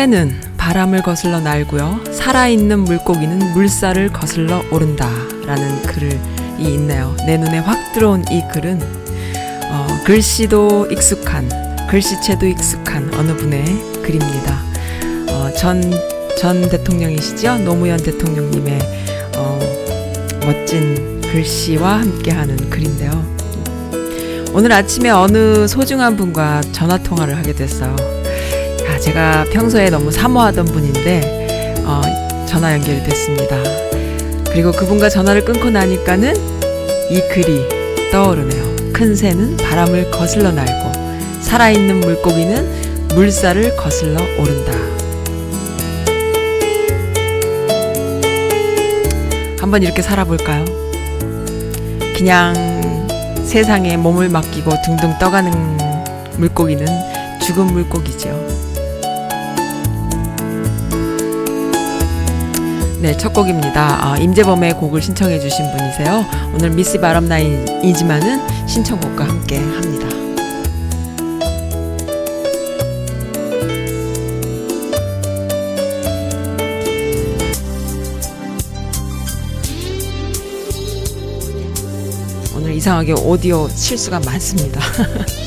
새는 바람을 거슬러 날고요. 살아있는 물고기는 물살을 거슬러 오른다 라는 글이 있네요. 내 눈에 확 들어온 이 글은 어, 글씨도 익숙한 글씨체도 익숙한 어느 분의 글입니다. 어, 전, 전 대통령이시죠? 노무현 대통령님의 어, 멋진 글씨와 함께하는 글인데요. 오늘 아침에 어느 소중한 분과 전화 통화를 하게 됐어요. 아, 제가 평소에 너무 사모하던 분인데 어, 전화 연결이 됐습니다. 그리고 그분과 전화를 끊고 나니까는 이 글이 떠오르네요. 큰 새는 바람을 거슬러 날고 살아있는 물고기는 물살을 거슬러 오른다. 한번 이렇게 살아볼까요? 그냥 세상에 몸을 맡기고 둥둥 떠가는 물고기는 죽은 물고기죠. 네, 첫 곡입니다. 아, 임재범의 곡을 신청해 주신 분이세요. 오늘 미스 바람나인이지만은 신청곡과 함께 합니다. 오늘 이상하게 오디오 실수가 많습니다.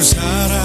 usará.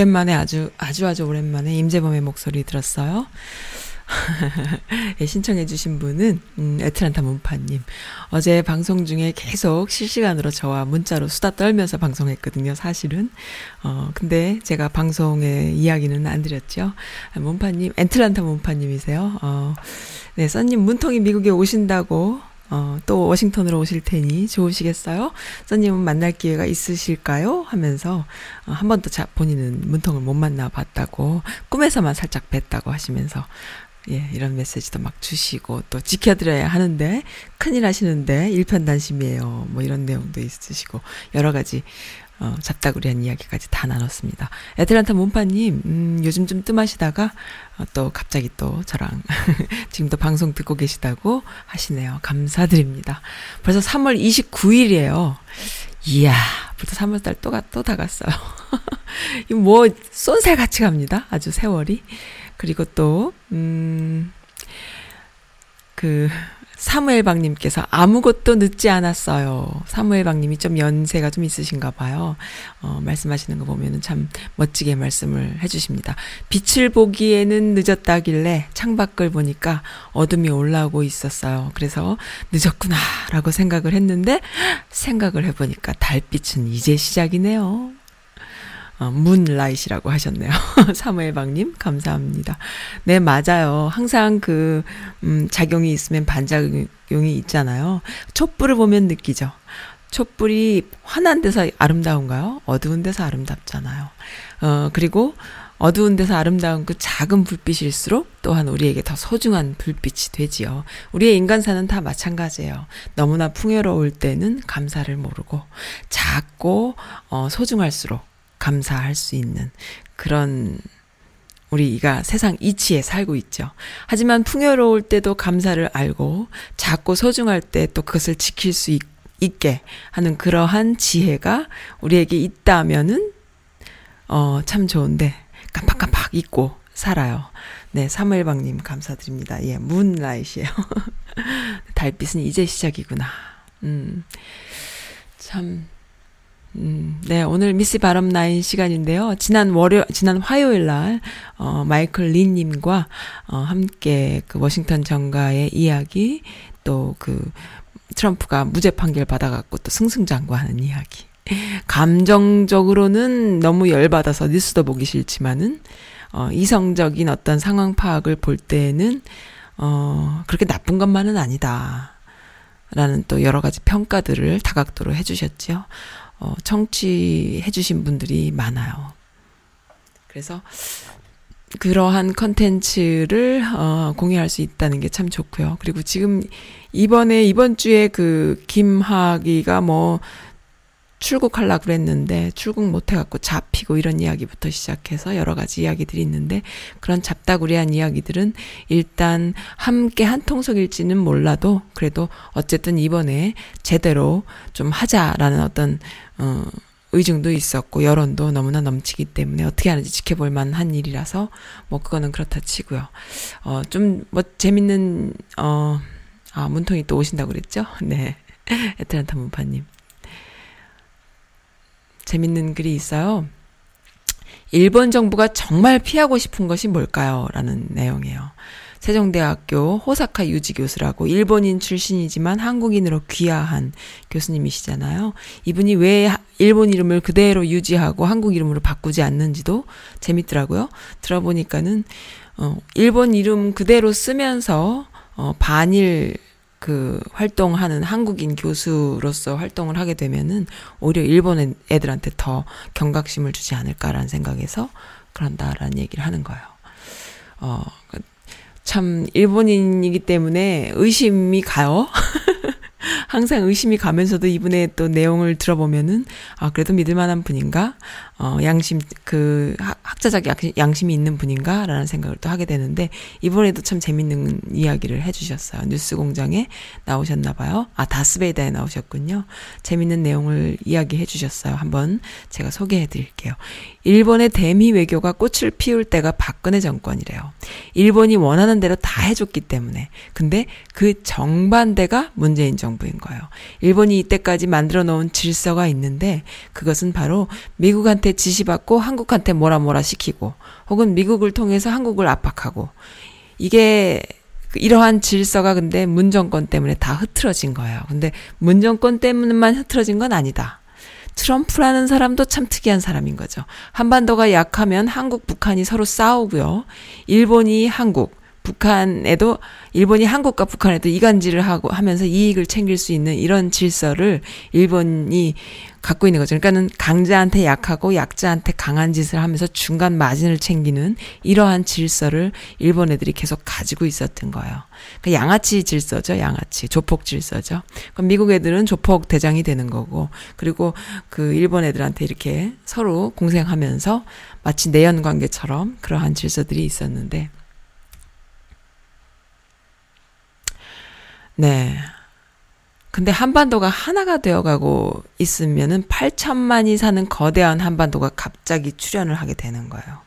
오랜만에 아주 아주 아주 오랜만에 임재범의 목소리 들었어요. 예, 신청해주신 분은 음, 애틀란타 문파님. 어제 방송 중에 계속 실시간으로 저와 문자로 수다 떨면서 방송했거든요. 사실은. 어 근데 제가 방송에 이야기는 안 드렸죠. 아, 문파님, 애틀란타 문파님이세요. 어, 네, 써님 문통이 미국에 오신다고 어, 또 워싱턴으로 오실 테니 좋으시겠어요? 써님은 만날 기회가 있으실까요? 하면서 어, 한 번도 자, 본인은 문통을 못 만나 봤다고 꿈에서만 살짝 뵀다고 하시면서 예, 이런 메시지도 막 주시고 또 지켜드려야 하는데 큰일 하시는데 일편단심이에요. 뭐 이런 내용도 있으시고 여러 가지 어, 잡다구리한 이야기까지 다 나눴습니다. 애틀란타 문파님, 음, 요즘 좀 뜸하시다가 어, 또 갑자기 또 저랑 지금도 방송 듣고 계시다고 하시네요. 감사드립니다. 벌써 3월 29일이에요. 이야, 벌써 3월달 또, 가, 또 다갔어요. 이 뭐, 쏜살 같이 갑니다. 아주 세월이. 그리고 또, 음, 그, 사무엘방님께서 아무것도 늦지 않았어요. 사무엘방님이 좀 연세가 좀 있으신가 봐요. 어, 말씀하시는 거 보면은 참 멋지게 말씀을 해주십니다. 빛을 보기에는 늦었다길래 창밖을 보니까 어둠이 올라오고 있었어요. 그래서 늦었구나라고 생각을 했는데 생각을 해보니까 달빛은 이제 시작이네요. 어, 문라이시라고 하셨네요. 사무엘방님, 감사합니다. 네, 맞아요. 항상 그, 음, 작용이 있으면 반작용이 있잖아요. 촛불을 보면 느끼죠. 촛불이 환한 데서 아름다운가요? 어두운 데서 아름답잖아요. 어, 그리고 어두운 데서 아름다운 그 작은 불빛일수록 또한 우리에게 더 소중한 불빛이 되지요. 우리의 인간사는 다 마찬가지예요. 너무나 풍요로울 때는 감사를 모르고 작고 어, 소중할수록 감사할 수 있는 그런 우리가 세상 이치에 살고 있죠. 하지만 풍요로울 때도 감사를 알고 작고 소중할 때 또 그것을 지킬 수 있, 있게 하는 그러한 지혜가 우리에게 있다면은 어, 참 좋은데 깜빡깜빡 잊고 살아요. 네, 사무엘방님 감사드립니다. 예, 문라이트예요. 달빛은 이제 시작이구나. 음, 참 음, 네, 오늘 미스 바람 나인 시간인데요. 지난 월요, 지난 화요일 날, 어, 마이클 리님과, 어, 함께 그 워싱턴 정가의 이야기, 또 그, 트럼프가 무죄 판결 받아갖고 또 승승장구하는 이야기. 감정적으로는 너무 열받아서 뉴스도 보기 싫지만은, 어, 이성적인 어떤 상황 파악을 볼 때는, 어, 그렇게 나쁜 것만은 아니다. 라는 또 여러 가지 평가들을 다각도로 해주셨죠. 어, 청취해주신 분들이 많아요. 그래서 그러한 컨텐츠를 어, 공유할 수 있다는 게 참 좋고요. 그리고 지금 이번에 이번 주에 그 김학이가 뭐 출국하려 그랬는데 출국 못 해갖고 잡히고 이런 이야기부터 시작해서 여러 가지 이야기들이 있는데 그런 잡다구리한 이야기들은 일단 함께 한 통속일지는 몰라도 그래도 어쨌든 이번에 제대로 좀 하자라는 어떤 어 의중도 있었고 여론도 너무나 넘치기 때문에 어떻게 하는지 지켜볼 만한 일이라서 뭐 그거는 그렇다 치고요. 어 좀 뭐 재밌는 어 아, 문통이 또 오신다고 그랬죠? 네. 에트란타 문파님. 재밌는 글이 있어요. 일본 정부가 정말 피하고 싶은 것이 뭘까요? 라는 내용이에요. 세종대학교 호사카 유지 교수라고 일본인 출신이지만 한국인으로 귀화한 교수님이시잖아요. 이분이 왜 일본 이름을 그대로 유지하고 한국 이름으로 바꾸지 않는지도 재밌더라고요. 들어보니까는 어 일본 이름 그대로 쓰면서 어 반일 그 활동하는 한국인 교수로서 활동을 하게 되면은 오히려 일본 애들한테 더 경각심을 주지 않을까라는 생각에서 그런다라는 얘기를 하는 거예요. 어, 참 일본인이기 때문에 의심이 가요. 항상 의심이 가면서도 이분의 또 내용을 들어보면은 아 그래도 믿을 만한 분인가 어 양심 그 학자적 양심이 있는 분인가라는 생각을 또 하게 되는데 이번에도 참 재밌는 이야기를 해주셨어요. 뉴스 공장에 나오셨나 봐요. 아 다스베이다에 나오셨군요. 재밌는 내용을 이야기해 주셨어요. 한번 제가 소개해 드릴게요. 일본의 대미 외교가 꽃을 피울 때가 박근혜 정권이래요. 일본이 원하는 대로 다 해줬기 때문에. 근데 그 정반대가 문재인 정부인 거예요. 일본이 이때까지 만들어 놓은 질서가 있는데 그것은 바로 미국한테 미국한테 지시받고 한국한테 뭐라 뭐라 시키고 혹은 미국을 통해서 한국을 압박하고 이게 그 이러한 질서가 근데 문정권 때문에 다 흐트러진 거예요. 근데 문정권 때문만 흐트러진 건 아니다. 트럼프라는 사람도 참 특이한 사람인 거죠. 한반도가 약하면 한국, 북한이 서로 싸우고요. 일본이 한국, 북한에도 일본이 한국과 북한에도 이간질을 하고 하면서 이익을 챙길 수 있는 이런 질서를 일본이 갖고 있는 거죠. 그러니까는 강자한테 약하고 약자한테 강한 짓을 하면서 중간 마진을 챙기는 이러한 질서를 일본 애들이 계속 가지고 있었던 거예요. 그 양아치 질서죠, 양아치 조폭 질서죠. 그럼 미국 애들은 조폭 대장이 되는 거고, 그리고 그 일본 애들한테 이렇게 서로 공생하면서 마치 내연 관계처럼 그러한 질서들이 있었는데. 네. 근데 한반도가 하나가 되어가고 있으면은 8천만이 사는 거대한 한반도가 갑자기 출현을 하게 되는 거예요.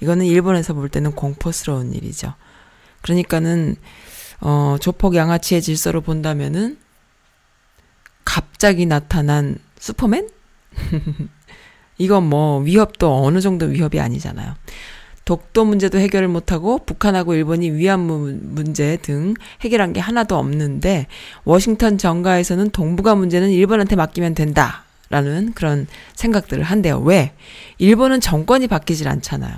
이거는 일본에서 볼 때는 공포스러운 일이죠. 그러니까는 어 조폭 양아치의 질서로 본다면은 갑자기 나타난 슈퍼맨? 이건 뭐 위협도 어느 정도 위협이 아니잖아요. 독도 문제도 해결을 못하고 북한하고 일본이 위안부 문제 등 해결한 게 하나도 없는데 워싱턴 정가에서는 동북아 문제는 일본한테 맡기면 된다 라는 그런 생각들을 한대요. 왜? 일본은 정권이 바뀌질 않잖아요.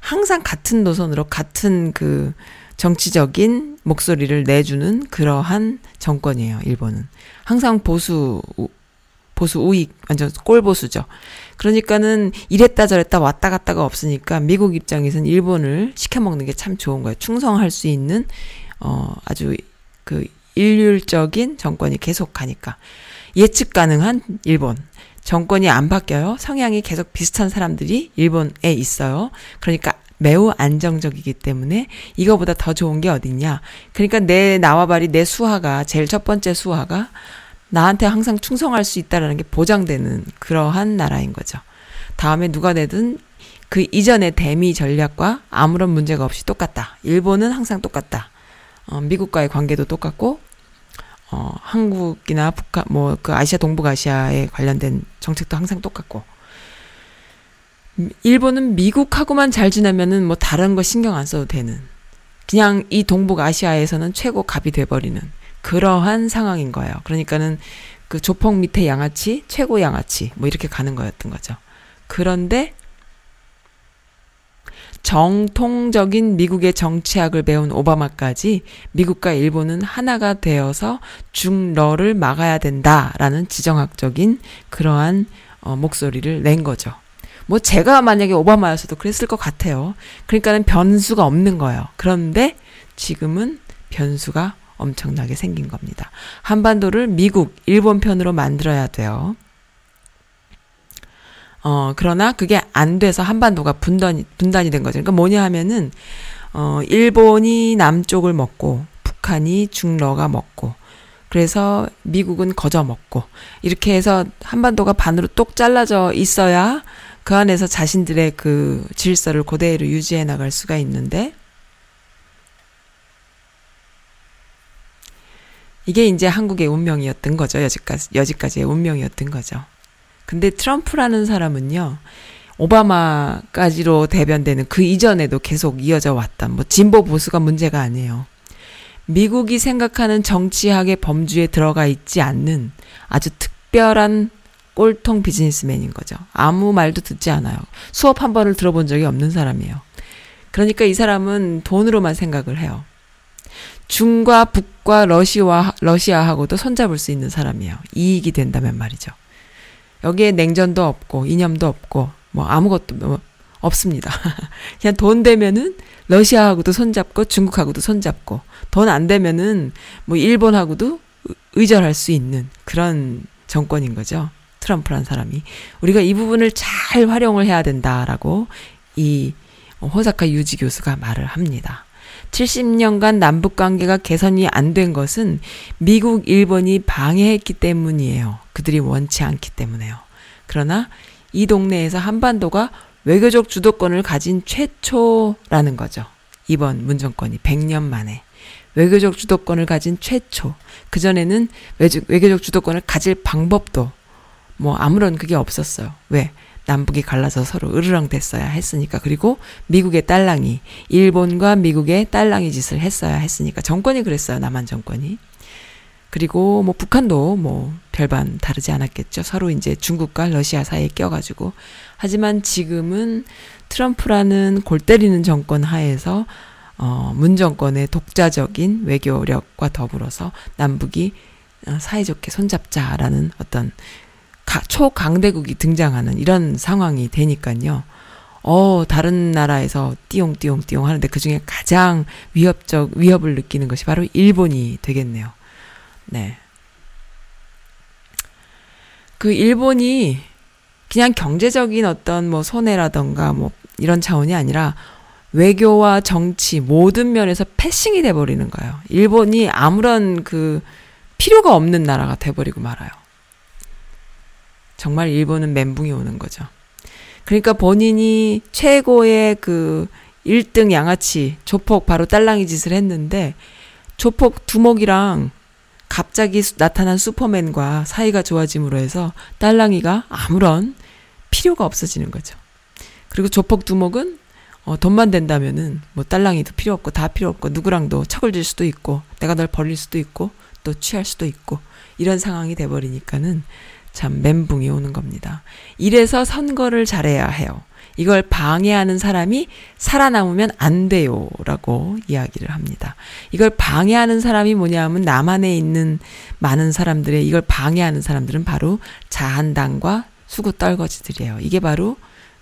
항상 같은 노선으로 같은 그 정치적인 목소리를 내주는 그러한 정권이에요. 일본은 항상 보수 보수 우익 완전 꼴보수죠. 그러니까는 이랬다 저랬다 왔다 갔다가 없으니까 미국 입장에서는 일본을 시켜먹는 게 참 좋은 거예요. 충성할 수 있는 어 아주 그 일률적인 정권이 계속 가니까 예측 가능한 일본 정권이 안 바뀌어요. 성향이 계속 비슷한 사람들이 일본에 있어요. 그러니까 매우 안정적이기 때문에 이거보다 더 좋은 게 어딨냐. 그러니까 내 나와바리 내 수하가 제일 첫 번째 수하가 나한테 항상 충성할 수 있다라는 게 보장되는 그러한 나라인 거죠. 다음에 누가 되든 그 이전의 대미 전략과 아무런 문제가 없이 똑같다. 일본은 항상 똑같다. 어, 미국과의 관계도 똑같고, 어, 한국이나 북한, 뭐, 그 아시아, 동북아시아에 관련된 정책도 항상 똑같고, 일본은 미국하고만 잘 지내면은 뭐 다른 거 신경 안 써도 되는, 그냥 이 동북아시아에서는 최고 갑이 돼버리는, 그러한 상황인 거예요. 그러니까는 그 조폭 밑에 양아치, 최고 양아치, 뭐 이렇게 가는 거였던 거죠. 그런데 정통적인 미국의 정치학을 배운 오바마까지 미국과 일본은 하나가 되어서 중러를 막아야 된다라는 지정학적인 그러한 어, 목소리를 낸 거죠. 뭐 제가 만약에 오바마였어도 그랬을 것 같아요. 그러니까는 변수가 없는 거예요. 그런데 지금은 변수가 엄청나게 생긴 겁니다. 한반도를 미국, 일본 편으로 만들어야 돼요. 어, 그러나 그게 안 돼서 한반도가 분단이, 분단이 된 거죠. 그러니까 뭐냐 하면은, 어, 일본이 남쪽을 먹고, 북한이 중러가 먹고, 그래서 미국은 거저 먹고, 이렇게 해서 한반도가 반으로 똑 잘라져 있어야 그 안에서 자신들의 그 질서를 그대로 유지해 나갈 수가 있는데, 이게 이제 한국의 운명이었던 거죠. 여지까지, 여지까지의 운명이었던 거죠. 근데 트럼프라는 사람은요, 오바마까지로 대변되는 그 이전에도 계속 이어져 왔던, 뭐, 진보 보수가 문제가 아니에요. 미국이 생각하는 정치학의 범주에 들어가 있지 않는 아주 특별한 꼴통 비즈니스맨인 거죠. 아무 말도 듣지 않아요. 수업 한 번을 들어본 적이 없는 사람이에요. 그러니까 이 사람은 돈으로만 생각을 해요. 중과 북 과 러시아, 러시아하고도 손잡을 수 있는 사람이에요. 이익이 된다면 말이죠. 여기에 냉전도 없고, 이념도 없고, 뭐 아무것도 뭐 없습니다. 그냥 돈 되면은 러시아하고도 손잡고, 중국하고도 손잡고, 돈 안 되면은 뭐 일본하고도 의절할 수 있는 그런 정권인 거죠. 트럼프란 사람이. 우리가 이 부분을 잘 활용을 해야 된다라고 이 호사카 유지 교수가 말을 합니다. 70년간 남북 관계가 개선이 안 된 것은 미국, 일본이 방해했기 때문이에요. 그들이 원치 않기 때문에요. 그러나 이 동네에서 한반도가 외교적 주도권을 가진 최초라는 거죠. 이번 문정권이 100년 만에. 외교적 주도권을 가진 최초. 그전에는 외교적 주도권을 가질 방법도 뭐 아무런 그게 없었어요. 왜? 남북이 갈라서 서로 으르렁 됐어야 했으니까. 그리고 미국의 딸랑이 일본과 미국의 딸랑이 짓을 했어야 했으니까. 정권이 그랬어요 남한 정권이. 그리고 뭐 북한도 뭐 별반 다르지 않았겠죠. 서로 이제 중국과 러시아 사이에 껴가지고. 하지만 지금은 트럼프라는 골 때리는 정권 하에서 어, 문 정권의 독자적인 외교력과 더불어서 남북이 어, 사이좋게 손잡자라는 어떤 가, 초강대국이 등장하는 이런 상황이 되니까요. 어, 다른 나라에서 띠용띠용띠용 하는데 그 중에 가장 위협적, 위협을 느끼는 것이 바로 일본이 되겠네요. 네. 그 일본이 그냥 경제적인 어떤 뭐 손해라던가 뭐 이런 차원이 아니라 외교와 정치 모든 면에서 패싱이 돼버리는 거예요. 일본이 아무런 그 필요가 없는 나라가 돼버리고 말아요. 정말 일본은 멘붕이 오는 거죠. 그러니까 본인이 최고의 그 1등 양아치 조폭 바로 딸랑이 짓을 했는데 조폭 두목이랑 갑자기 수- 나타난 슈퍼맨과 사이가 좋아짐으로 해서 딸랑이가 아무런 필요가 없어지는 거죠. 그리고 조폭 두목은 어, 돈만 된다면은 뭐 딸랑이도 필요 없고 다 필요 없고 누구랑도 척을 질 수도 있고 내가 널 버릴 수도 있고 또 취할 수도 있고 이런 상황이 돼버리니까는 참 멘붕이 오는 겁니다. 이래서 선거를 잘해야 해요. 이걸 방해하는 사람이 살아남으면 안 돼요 라고 이야기를 합니다. 이걸 방해하는 사람이 뭐냐면 남한에 있는 많은 사람들의 이걸 방해하는 사람들은 바로 자한당과 수구 떨거지들이에요. 이게 바로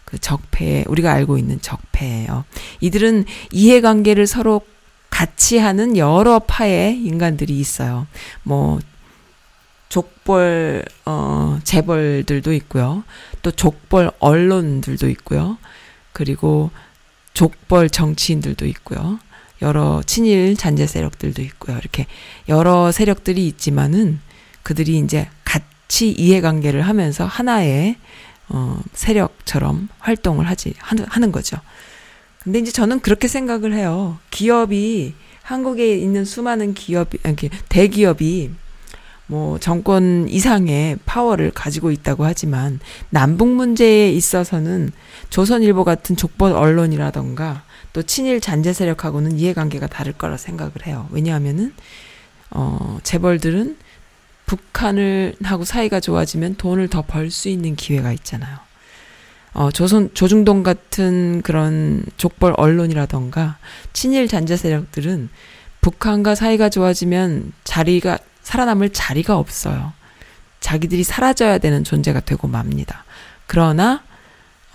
그 적폐, 우리가 알고 있는 적폐예요. 이들은 이해관계를 서로 같이 하는 여러 파의 인간들이 있어요. 뭐 족벌 어 재벌들도 있고요. 또 족벌 언론들도 있고요. 그리고 족벌 정치인들도 있고요. 여러 친일 잔재 세력들도 있고요. 이렇게 여러 세력들이 있지만은 그들이 이제 같이 이해관계를 하면서 하나의 어 세력처럼 활동을 하지 하는, 거죠. 근데 이제 저는 그렇게 생각을 해요. 기업이 한국에 있는 수많은 기업이 아니 대기업이 뭐 정권 이상의 파워를 가지고 있다고 하지만 남북 문제에 있어서는 조선일보 같은 족벌 언론이라던가 또 친일 잔재 세력하고는 이해관계가 다를 거라 생각을 해요. 왜냐하면은 어 재벌들은 북한을 하고 사이가 좋아지면 돈을 더 벌 수 있는 기회가 있잖아요. 어, 조선, 조중동 같은 그런 족벌 언론이라던가 친일 잔재 세력들은 북한과 사이가 좋아지면 자리가, 살아남을 자리가 없어요. 자기들이 사라져야 되는 존재가 되고 맙니다. 그러나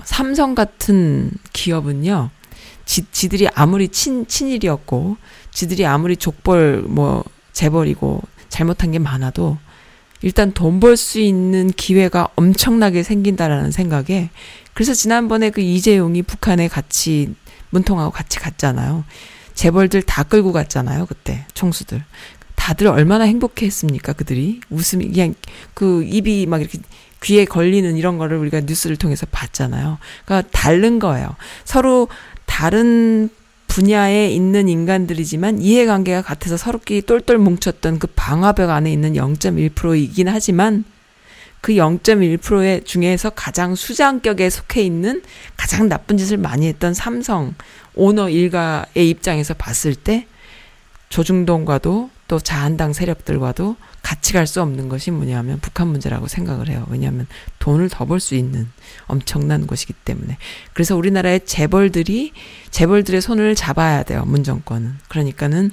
삼성 같은 기업은요, 지, 지들이 아무리 친, 친일이었고, 지들이 아무리 족벌, 뭐, 재벌이고, 잘못한 게 많아도, 일단 돈 벌 수 있는 기회가 엄청나게 생긴다라는 생각에, 그래서 지난번에 그 이재용이 북한에 같이, 문통하고 같이 갔잖아요. 재벌들 다 끌고 갔잖아요, 그때, 총수들. 다들 얼마나 행복해 했습니까, 그들이? 웃음이, 그냥, 그 입이 막 이렇게 귀에 걸리는 이런 거를 우리가 뉴스를 통해서 봤잖아요. 그러니까 다른 거예요. 서로 다른 분야에 있는 인간들이지만 이해관계가 같아서 서로끼리 똘똘 뭉쳤던 그 방화벽 안에 있는 0.1%이긴 하지만 그 0.1%의 중에서 가장 수장격에 속해 있는 가장 나쁜 짓을 많이 했던 삼성 오너 일가의 입장에서 봤을 때 조중동과도 또 자한당 세력들과도 같이 갈 수 없는 것이 뭐냐면 북한 문제라고 생각을 해요. 왜냐하면 돈을 더 벌 수 있는 엄청난 곳이기 때문에. 그래서 우리나라의 재벌들이 재벌들의 손을 잡아야 돼요. 문 정권은. 그러니까는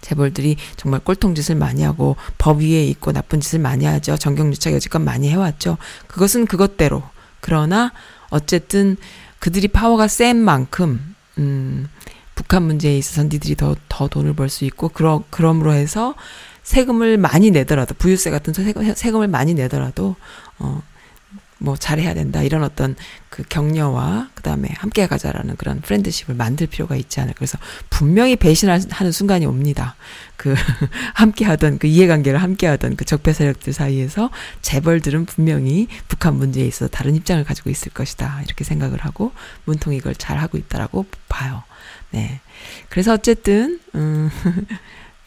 재벌들이 정말 꼴통 짓을 많이 하고 법 위에 있고 나쁜 짓을 많이 하죠. 정경유착 여지껏 많이 해왔죠. 그것은 그것대로. 그러나 어쨌든 그들이 파워가 센 만큼 음 북한 문제에 있어서 니들이 더, 더 돈을 벌 수 있고, 그러, 그럼으로 해서 세금을 많이 내더라도, 부유세 같은 세금, 세금을 많이 내더라도, 어, 뭐 잘해야 된다. 이런 어떤 그 격려와 그 다음에 함께 가자라는 그런 프렌드십을 만들 필요가 있지 않을까. 그래서 분명히 배신하는 순간이 옵니다. 그 함께 하던 그 이해관계를 함께 하던 그 적폐 세력들 사이에서 재벌들은 분명히 북한 문제에 있어서 다른 입장을 가지고 있을 것이다. 이렇게 생각을 하고 문통이 이걸 잘 하고 있다라고 봐요. 네. 그래서 어쨌든, 음,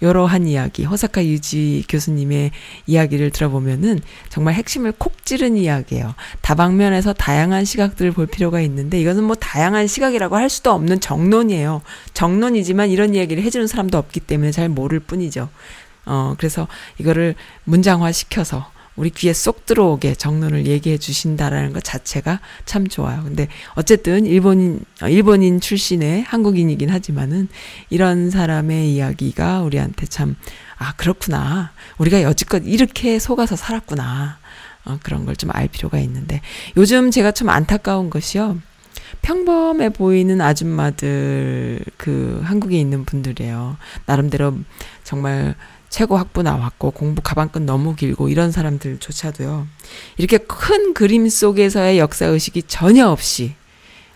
여러한 이야기, 호사카 유지 교수님의 이야기를 들어보면은 정말 핵심을 콕 찌른 이야기예요. 다방면에서 다양한 시각들을 볼 필요가 있는데 이것은 뭐 다양한 시각이라고 할 수도 없는 정론이에요. 정론이지만 이런 이야기를 해주는 사람도 없기 때문에 잘 모를 뿐이죠. 어, 그래서 이거를 문장화 시켜서 우리 귀에 쏙 들어오게 정론을 얘기해 주신다라는 것 자체가 참 좋아요. 근데 어쨌든 일본인, 어, 일본인 출신의 한국인이긴 하지만은 이런 사람의 이야기가 우리한테 참, 아, 그렇구나. 우리가 여지껏 이렇게 속아서 살았구나. 어, 그런 걸 좀 알 필요가 있는데 요즘 제가 좀 안타까운 것이요. 평범해 보이는 아줌마들 그 한국에 있는 분들이에요. 나름대로 정말 최고 학부 나왔고 공부 가방끈 너무 길고 이런 사람들조차도요. 이렇게 큰 그림 속에서의 역사 의식이 전혀 없이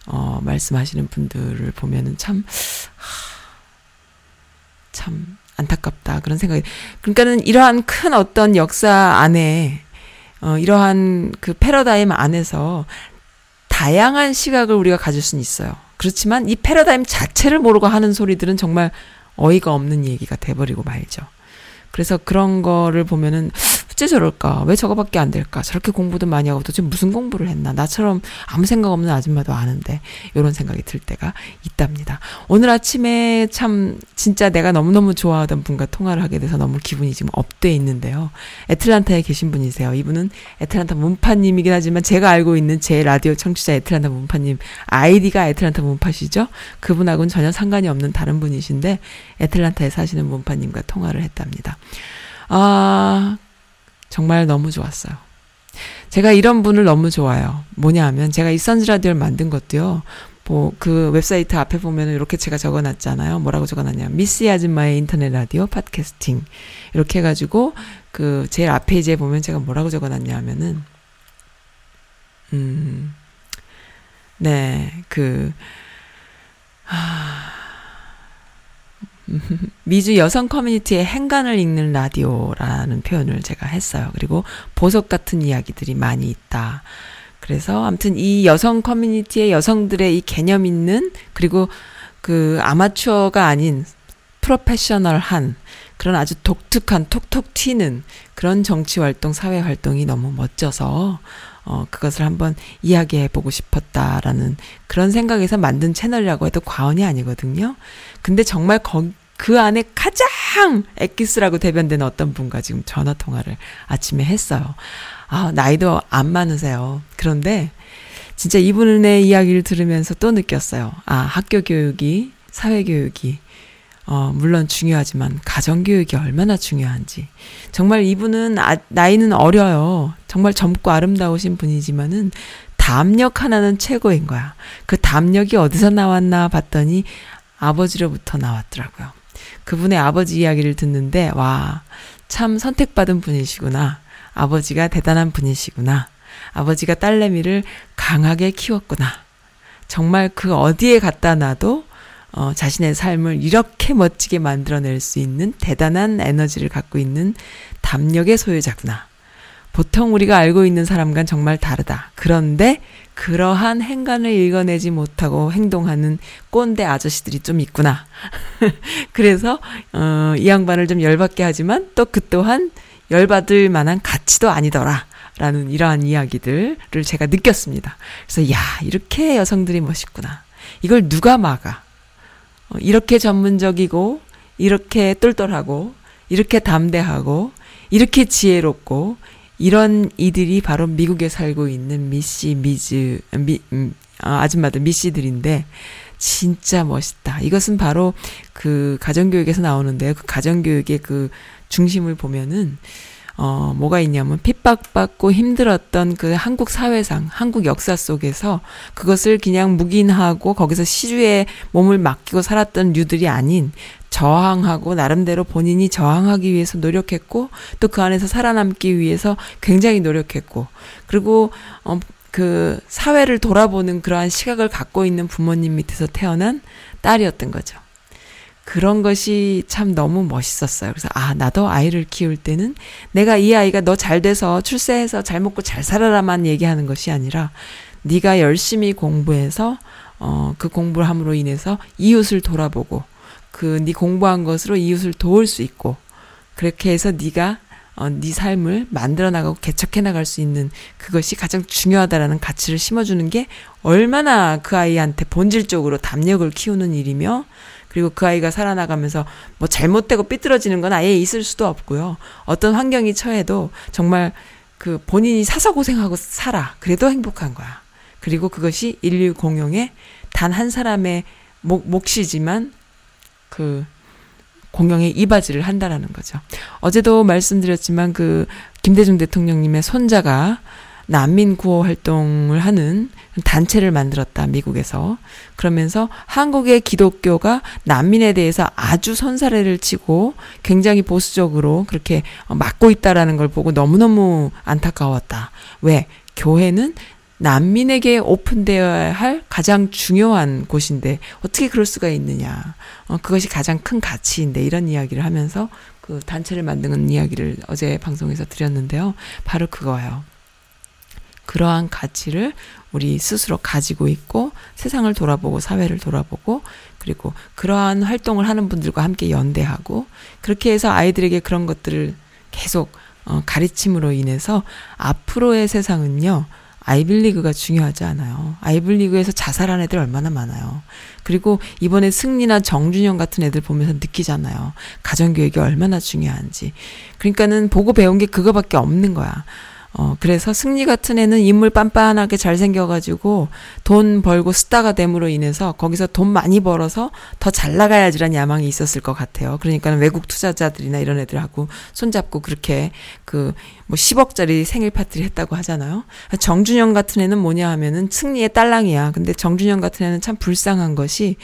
어 말씀하시는 분들을 보면은 참참 안타깝다 그런 생각이 그러니까는 이러한 큰 어떤 역사 안에 어 이러한 그 패러다임 안에서 다양한 시각을 우리가 가질 수는 있어요. 그렇지만 이 패러다임 자체를 모르고 하는 소리들은 정말 어이가 없는 얘기가 돼버리고 말죠. 그래서 그런 거를 보면은 어째 저럴까? 왜 저거밖에 안 될까? 저렇게 공부도 많이 하고 도대체 무슨 공부를 했나? 나처럼 아무 생각 없는 아줌마도 아는데 이런 생각이 들 때가 있답니다. 오늘 아침에 참 진짜 내가 너무너무 좋아하던 분과 통화를 하게 돼서 너무 기분이 지금 up돼 있는데요. 애틀란타에 계신 분이세요. 이분은 애틀란타 문파님이긴 하지만 제가 알고 있는 제 라디오 청취자 애틀란타 문파님 아이디가 애틀란타 문파시죠? 그분하고는 전혀 상관이 없는 다른 분이신데 애틀란타에 사시는 문파님과 통화를 했답니다. 아, 정말 너무 좋았어요. 제가 이런 분을 너무 좋아요. 뭐냐 하면 제가 이 선즈 라디오를 만든 것도요. 뭐 그 웹사이트 앞에 보면 이렇게 제가 적어 놨잖아요. 뭐라고 적어 놨냐면 미스 아줌마의 인터넷 라디오 podcasting. 이렇게 해 가지고 그 제일 앞 페이지에 보면 제가 뭐라고 적어 놨냐면은 음. 네. 그 하, 미주 여성 커뮤니티의 행간을 읽는 라디오라는 표현을 제가 했어요. 그리고 보석 같은 이야기들이 많이 있다. 그래서 아무튼 이 여성 커뮤니티의 여성들의 이 개념 있는 그리고 그 아마추어가 아닌 프로페셔널한 그런 아주 독특한 톡톡 튀는 그런 정치 활동, 사회 활동이 너무 멋져서 어, 그것을 한번 이야기해 보고 싶었다라는 그런 생각에서 만든 채널이라고 해도 과언이 아니거든요. 근데 정말 거, 그 안에 가장 엑기스라고 대변되는 어떤 분과 지금 전화 통화를 아침에 했어요. 아, 나이도 안 많으세요. 그런데 진짜 이분의 이야기를 들으면서 또 느꼈어요. 아, 학교 교육이, 사회 교육이, 어, 물론 중요하지만 가정교육이 얼마나 중요한지. 정말 이분은 아, 나이는 어려요. 정말 젊고 아름다우신 분이지만은 담력 하나는 최고인 거야. 그 담력이 어디서 나왔나 봤더니 아버지로부터 나왔더라고요. 그분의 아버지 이야기를 듣는데, 와, 참 선택받은 분이시구나. 아버지가 대단한 분이시구나. 아버지가 딸내미를 강하게 키웠구나. 정말 그 어디에 갖다 놔도 어, 자신의 삶을 이렇게 멋지게 만들어낼 수 있는 대단한 에너지를 갖고 있는 담력의 소유자구나. 보통 우리가 알고 있는 사람과는 정말 다르다. 그런데 그러한 행간을 읽어내지 못하고 행동하는 꼰대 아저씨들이 좀 있구나. 그래서 어, 이 양반을 좀 열받게 하지만 또 그 또한 열받을 만한 가치도 아니더라. 라는 이러한 이야기들을 제가 느꼈습니다. 그래서 야 이렇게 여성들이 멋있구나. 이걸 누가 막아? 어, 이렇게 전문적이고 이렇게 똘똘하고 이렇게 담대하고 이렇게 지혜롭고 이런 이들이 바로 미국에 살고 있는 미씨 미즈 미 음, 아, 아줌마들 미씨들인데 진짜 멋있다. 이것은 바로 그 가정교육에서 나오는데요. 그 가정교육의 그 중심을 보면은 어, 뭐가 있냐면 핍박받고 힘들었던 그 한국 사회상, 한국 역사 속에서 그것을 그냥 묵인하고 거기서 시주에 몸을 맡기고 살았던 류들이 아닌 저항하고 나름대로 본인이 저항하기 위해서 노력했고 또 그 안에서 살아남기 위해서 굉장히 노력했고 그리고 어, 그 사회를 돌아보는 그러한 시각을 갖고 있는 부모님 밑에서 태어난 딸이었던 거죠. 그런 것이 참 너무 멋있었어요. 그래서 아 나도 아이를 키울 때는 내가 이 아이가 너 잘 돼서 출세해서 잘 먹고 잘 살아라만 얘기하는 것이 아니라 네가 열심히 공부해서 어 그 공부를 함으로 인해서 이웃을 돌아보고 그 네 공부한 것으로 이웃을 도울 수 있고 그렇게 해서 네가 어, 네 삶을 만들어 나가고 개척해 나갈 수 있는 그것이 가장 중요하다라는 가치를 심어주는 게 얼마나 그 아이한테 본질적으로 담력을 키우는 일이며 그리고 그 아이가 살아나가면서 뭐 잘못되고 삐뚤어지는 건 아예 있을 수도 없고요. 어떤 환경이 처해도 정말 그 본인이 사서 고생하고 살아. 그래도 행복한 거야. 그리고 그것이 인류 공용의 단 한 사람의 목, 몫이지만 그 공영에 이바지를 한다라는 거죠. 어제도 말씀드렸지만 그 김대중 대통령님의 손자가 난민 구호 활동을 하는 단체를 만들었다, 미국에서. 그러면서 한국의 기독교가 난민에 대해서 아주 손사래를 치고 굉장히 보수적으로 그렇게 막고 있다라는 걸 보고 너무너무 안타까웠다. 왜? 교회는 난민에게 오픈되어야 할 가장 중요한 곳인데 어떻게 그럴 수가 있느냐. 어, 그것이 가장 큰 가치인데 이런 이야기를 하면서 그 단체를 만드는 이야기를 어제 방송에서 드렸는데요. 바로 그거예요. 그러한 가치를 우리 스스로 가지고 있고 세상을 돌아보고 사회를 돌아보고 그리고 그러한 활동을 하는 분들과 함께 연대하고 그렇게 해서 아이들에게 그런 것들을 계속 어, 가르침으로 인해서 앞으로의 세상은요. 아이빌리그가 중요하지 않아요. 아이빌리그에서 자살한 애들 얼마나 많아요. 그리고 이번에 승리나 정준영 같은 애들 보면서 느끼잖아요. 가정교육이 얼마나 중요한지. 그러니까는 보고 배운 게 그거밖에 없는 거야. 어, 그래서 승리 같은 애는 인물 빤빤하게 잘생겨가지고 돈 벌고 스타가 됨으로 인해서 거기서 돈 많이 벌어서 더 잘 나가야지란 야망이 있었을 것 같아요. 그러니까 외국 투자자들이나 이런 애들하고 손잡고 그렇게 그뭐 10억짜리 생일 파티를 했다고 하잖아요. 정준영 같은 애는 뭐냐 하면은 승리의 딸랑이야. 근데 정준영 같은 애는 참 불쌍한 것이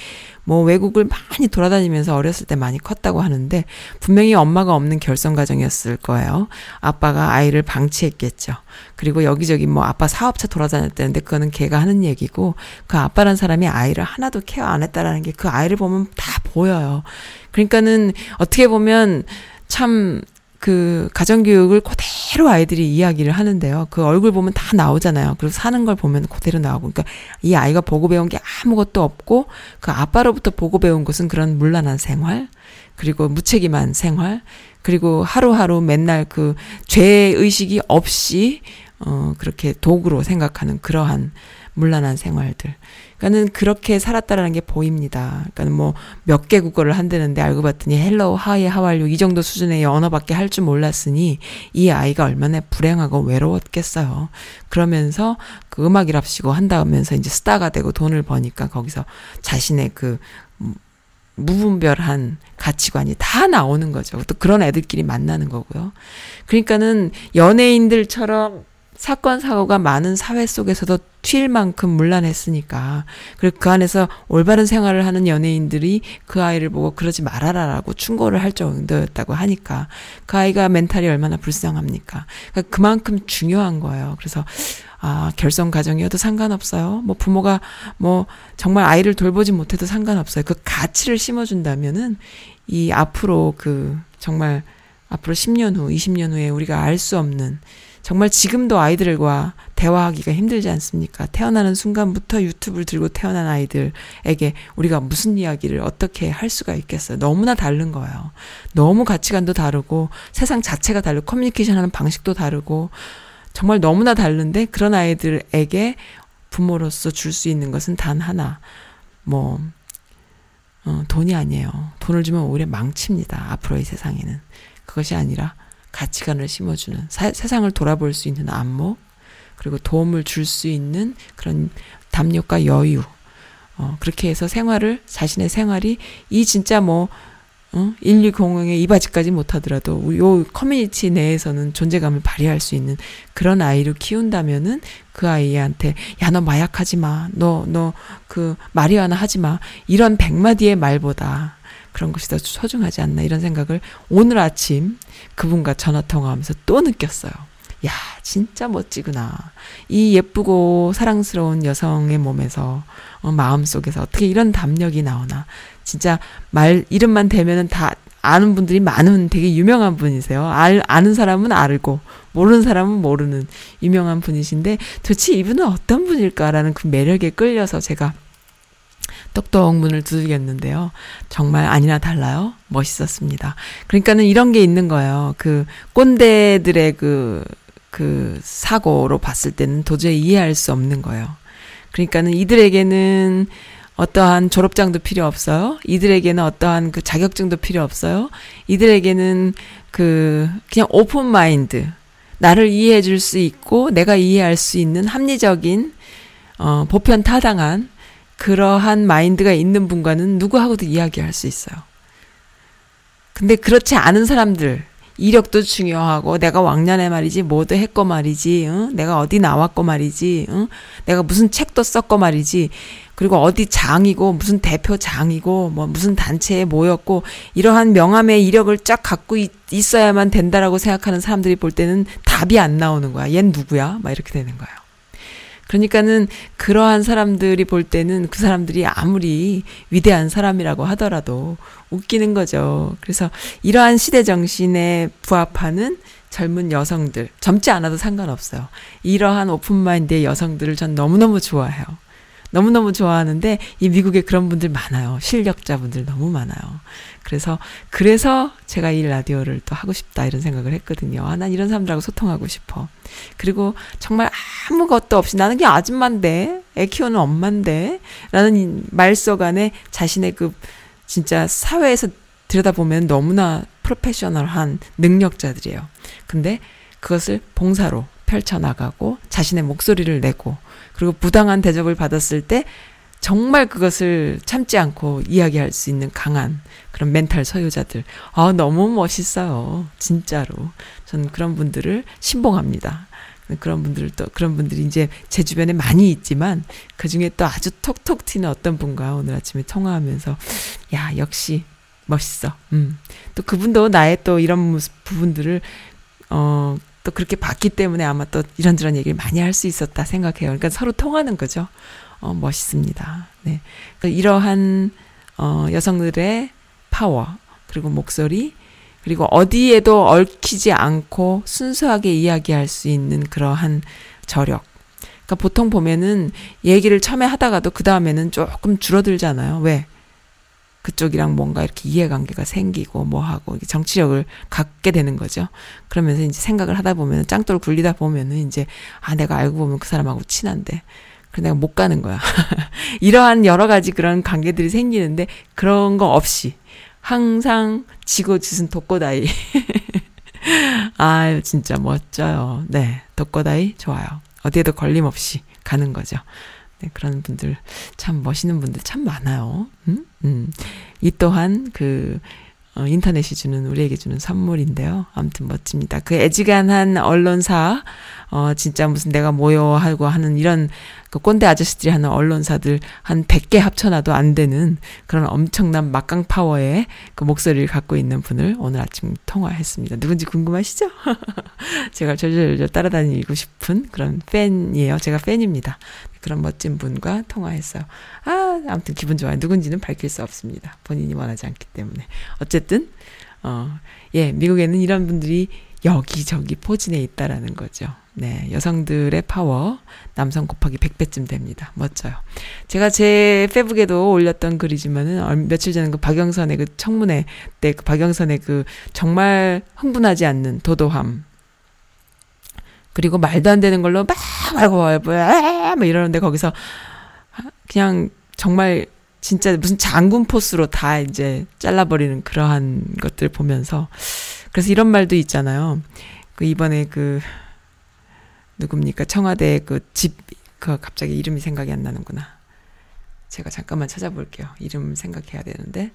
뭐 외국을 많이 돌아다니면서 어렸을 때 많이 컸다고 하는데 분명히 엄마가 없는 결성 가정이었을 거예요. 아빠가 아이를 방치했겠죠. 그리고 여기저기 뭐 아빠 사업차 돌아다녔다는데 그거는 걔가 하는 얘기고 그 아빠란 사람이 아이를 하나도 케어 안 했다라는 게 그 아이를 보면 다 보여요. 그러니까는 어떻게 보면 참 그 가정교육을 그대로 아이들이 이야기를 하는데요. 그 얼굴 보면 다 나오잖아요. 그리고 사는 걸 보면 그대로 나오고. 그러니까 이 아이가 보고 배운 게 아무것도 없고 그 아빠로부터 보고 배운 것은 그런 문란한 생활, 그리고 무책임한 생활, 그리고 하루하루 맨날 그 죄의식이 없이 어, 그렇게 도구로 생각하는 그러한 문란한 생활들. 그러니까는 그렇게 살았다라는 게 보입니다. 그러니까는 뭐 몇 개 국어를 한다는데 알고 봤더니 hello, hi, how are you 이 정도 수준의 언어밖에 할 줄 몰랐으니 이 아이가 얼마나 불행하고 외로웠겠어요. 그러면서 그 음악이랍시고 한다면서 이제 스타가 되고 돈을 버니까 거기서 자신의 그 무분별한 가치관이 다 나오는 거죠. 또 그런 애들끼리 만나는 거고요. 그러니까는 연예인들처럼 사건 사고가 많은 사회 속에서도 튈 만큼 문란했으니까 그리고 그 안에서 올바른 생활을 하는 연예인들이 그 아이를 보고 그러지 말아라라고 충고를 할 정도였다고 하니까 그 아이가 멘탈이 얼마나 불쌍합니까? 그러니까 그만큼 중요한 거예요. 그래서 아, 결성 가정이어도 상관없어요. 뭐 부모가 뭐 정말 아이를 돌보지 못해도 상관없어요. 그 가치를 심어준다면은 이 앞으로 그 정말 앞으로 10년 후, 20년 후에 우리가 알 수 없는 정말 지금도 아이들과 대화하기가 힘들지 않습니까? 태어나는 순간부터 유튜브를 들고 태어난 아이들에게 우리가 무슨 이야기를 어떻게 할 수가 있겠어요? 너무나 다른 거예요. 너무 가치관도 다르고 세상 자체가 다르고 커뮤니케이션 하는 방식도 다르고 정말 너무나 다른데 그런 아이들에게 부모로서 줄 수 있는 것은 단 하나. 뭐, 어, 돈이 아니에요. 돈을 주면 오히려 망칩니다. 앞으로의 세상에는. 그것이 아니라 가치관을 심어주는 사, 세상을 돌아볼 수 있는 안목 그리고 도움을 줄 수 있는 그런 담력과 여유 어, 그렇게 해서 생활을 자신의 생활이 이 진짜 뭐 어? 인류 공용의 이바지까지 못하더라도 요 커뮤니티 내에서는 존재감을 발휘할 수 있는 그런 아이를 키운다면은 그 아이한테 야 너 마약하지 마. 너 너 그 마리아나 하지 마. 이런 백마디의 말보다 그런 것이 더 소중하지 않나 이런 생각을 오늘 아침 그분과 전화 통화하면서 또 느꼈어요. 야, 진짜 멋지구나. 이 예쁘고 사랑스러운 여성의 몸에서, 어, 마음 속에서 어떻게 이런 담력이 나오나. 진짜 말, 이름만 대면은 다 아는 분들이 많은 되게 유명한 분이세요. 알, 아는 사람은 알고, 모르는 사람은 모르는 유명한 분이신데, 도대체 이분은 어떤 분일까라는 그 매력에 끌려서 제가 똑똑 문을 두들겼는데요. 정말 아니나 달라요. 멋있었습니다. 그러니까는 이런 게 있는 거예요. 그 꼰대들의 그, 그 사고로 봤을 때는 도저히 이해할 수 없는 거예요. 그러니까는 이들에게는 어떠한 졸업장도 필요 없어요. 이들에게는 어떠한 그 자격증도 필요 없어요. 이들에게는 그 그냥 오픈 마인드 나를 이해해 줄 수 있고 내가 이해할 수 있는 합리적인 어 보편 타당한 그러한 마인드가 있는 분과는 누구하고도 이야기할 수 있어요. 근데 그렇지 않은 사람들 이력도 중요하고 내가 왕년에 말이지 뭐도 했고 말이지 응? 내가 어디 나왔고 말이지 응? 내가 무슨 책도 썼고 말이지 그리고 어디 장이고 무슨 대표 장이고 뭐 무슨 단체에 모였고 이러한 명함의 이력을 쫙 갖고 있, 있어야만 된다라고 생각하는 사람들이 볼 때는 답이 안 나오는 거야. 얜 누구야? 막 이렇게 되는 거예요. 그러니까는 그러한 사람들이 볼 때는 그 사람들이 아무리 위대한 사람이라고 하더라도 웃기는 거죠. 그래서 이러한 시대 정신에 부합하는 젊은 여성들, 젊지 않아도 상관없어요. 이러한 오픈마인드의 여성들을 전 너무너무 좋아해요. 너무너무 좋아하는데 이 미국에 그런 분들 많아요. 실력자분들 너무 많아요. 그래서 그래서 제가 이 라디오를 또 하고 싶다 이런 생각을 했거든요. 아, 난 이런 사람들하고 소통하고 싶어. 그리고 정말 아무것도 없이 나는 그냥 아줌마인데 애 키우는 엄마인데 라는 말속 안에 자신의 그 진짜 사회에서 들여다보면 너무나 프로페셔널한 능력자들이에요. 근데 그것을 봉사로 펼쳐나가고 자신의 목소리를 내고 그리고 부당한 대접을 받았을 때 정말 그것을 참지 않고 이야기할 수 있는 강한 그런 멘탈 소유자들. 아, 너무 멋있어요. 진짜로. 전 그런 분들을 신봉합니다. 그런 분들 또, 그런 분들이 이제 제 주변에 많이 있지만 그 중에 또 아주 톡톡 튀는 어떤 분과 오늘 아침에 통화하면서 야, 역시 멋있어. 음. 또 그분도 나의 또 이런 모습, 부분들을, 어, 또 그렇게 봤기 때문에 아마 또 이런저런 얘기를 많이 할 수 있었다 생각해요. 그러니까 서로 통하는 거죠. 어, 멋있습니다. 네. 그러니까 이러한, 어, 여성들의 파워, 그리고 목소리, 그리고 어디에도 얽히지 않고 순수하게 이야기할 수 있는 그러한 저력. 그러니까 보통 보면은 얘기를 처음에 하다가도 그 다음에는 조금 줄어들잖아요. 왜? 그쪽이랑 뭔가 이렇게 이해관계가 생기고 뭐 하고 정치력을 갖게 되는 거죠. 그러면서 이제 생각을 하다 보면 짱돌 굴리다 보면은 이제 아 내가 알고 보면 그 사람하고 친한데 그 내가 못 가는 거야. 이러한 여러 가지 그런 관계들이 생기는데 그런 거 없이 항상 지고 지은 독고다이. 아유 진짜 멋져요. 네 독고다이 좋아요. 어디에도 걸림없이 가는 거죠. 네, 그런 분들 참 멋있는 분들 참 많아요. 음? 음. 이 또한 그 어, 인터넷이 주는 우리에게 주는 선물인데요. 아무튼 멋집니다. 그 애지간한 언론사 어 진짜 무슨 내가 뭐요 하고 하는 이런 그 꼰대 아저씨들이 하는 언론사들 한 100개 합쳐놔도 안 되는 그런 엄청난 막강 파워의 그 목소리를 갖고 있는 분을 오늘 아침 통화했습니다. 누군지 궁금하시죠? 제가 절절절 따라다니고 싶은 그런 팬이에요. 제가 팬입니다. 그런 멋진 분과 통화했어요. 아, 아무튼 기분 좋아요. 누군지는 밝힐 수 없습니다. 본인이 원하지 않기 때문에. 어쨌든, 어, 예, 미국에는 이런 분들이 여기저기 포진해 있다라는 거죠. 네, 여성들의 파워, 남성 곱하기 100배쯤 됩니다. 멋져요. 제가 제 페북에도 올렸던 글이지만은, 얼- 며칠 전에 그 박영선의 그 청문회 때 그 박영선의 그 정말 흥분하지 않는 도도함, 그리고 말도 안 되는 걸로 막 말고 뭐야 막 이러는데 거기서 그냥 정말 진짜 무슨 장군 포스로 다 이제 잘라버리는 그러한 것들 보면서 그래서 이런 말도 있잖아요. 그 이번에 그 누굽니까 청와대 그 집 그 갑자기 이름이 생각이 안 나는구나. 제가 잠깐만 찾아볼게요. 이름 생각해야 되는데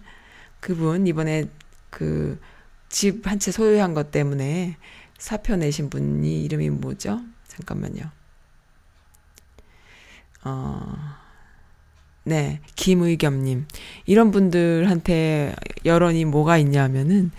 그분 이번에 그 집 한 채 소유한 것 때문에 사표 내신 분이 이름이 뭐죠? 잠깐만요. 어, 네, 김의겸님. 이런 분들한테 여론이 뭐가 있냐면은,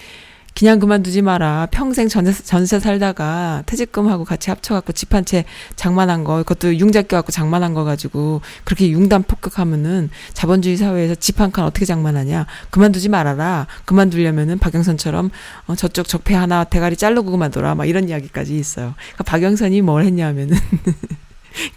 그냥 그만두지 마라. 평생 전세, 전세 살다가 퇴직금하고 같이 합쳐갖고 집 한 채 장만한 거, 그것도 융자 껴갖고 장만한 거 가지고 그렇게 융단 폭격하면은 자본주의 사회에서 집 한 칸 어떻게 장만하냐. 그만두지 말아라. 그만두려면은 박영선처럼 어, 저쪽 적폐 하나 대가리 자르고 그만둬라. 막 이런 이야기까지 있어요. 그러니까 박영선이 뭘 했냐면은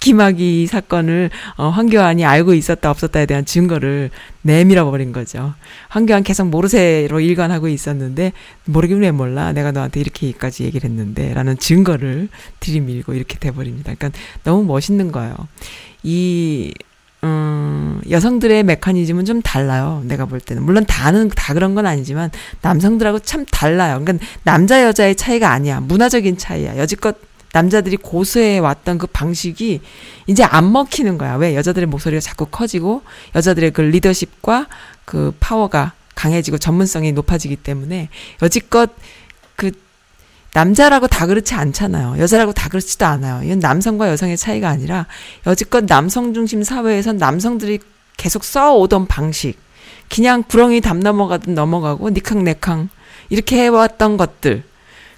김학의 사건을 어, 황교안이 알고 있었다 없었다에 대한 증거를 내밀어 버린 거죠. 황교안 계속 모르쇠로 일관하고 있었는데 모르긴 왜 몰라. 내가 너한테 이렇게까지 얘기를 했는데 라는 증거를 들이밀고 이렇게 돼 버립니다. 그러니까 너무 멋있는 거예요. 이 음, 여성들의 메커니즘은 좀 달라요. 내가 볼 때는. 물론 다는, 다 그런 건 아니지만, 남성들하고 참 달라요. 그러니까, 남자, 여자의 차이가 아니야. 문화적인 차이야. 여지껏 남자들이 고수해 왔던 그 방식이 이제 안 먹히는 거야. 왜? 여자들의 목소리가 자꾸 커지고, 여자들의 그 리더십과 그 파워가 강해지고 전문성이 높아지기 때문에, 여지껏 그 남자라고 다 그렇지 않잖아요. 여자라고 다 그렇지도 않아요. 이건 남성과 여성의 차이가 아니라 여지껏 남성 중심 사회에선 남성들이 계속 써오던 방식. 그냥 구렁이 담 넘어가든 넘어가고 니캉네캉 이렇게 해왔던 것들.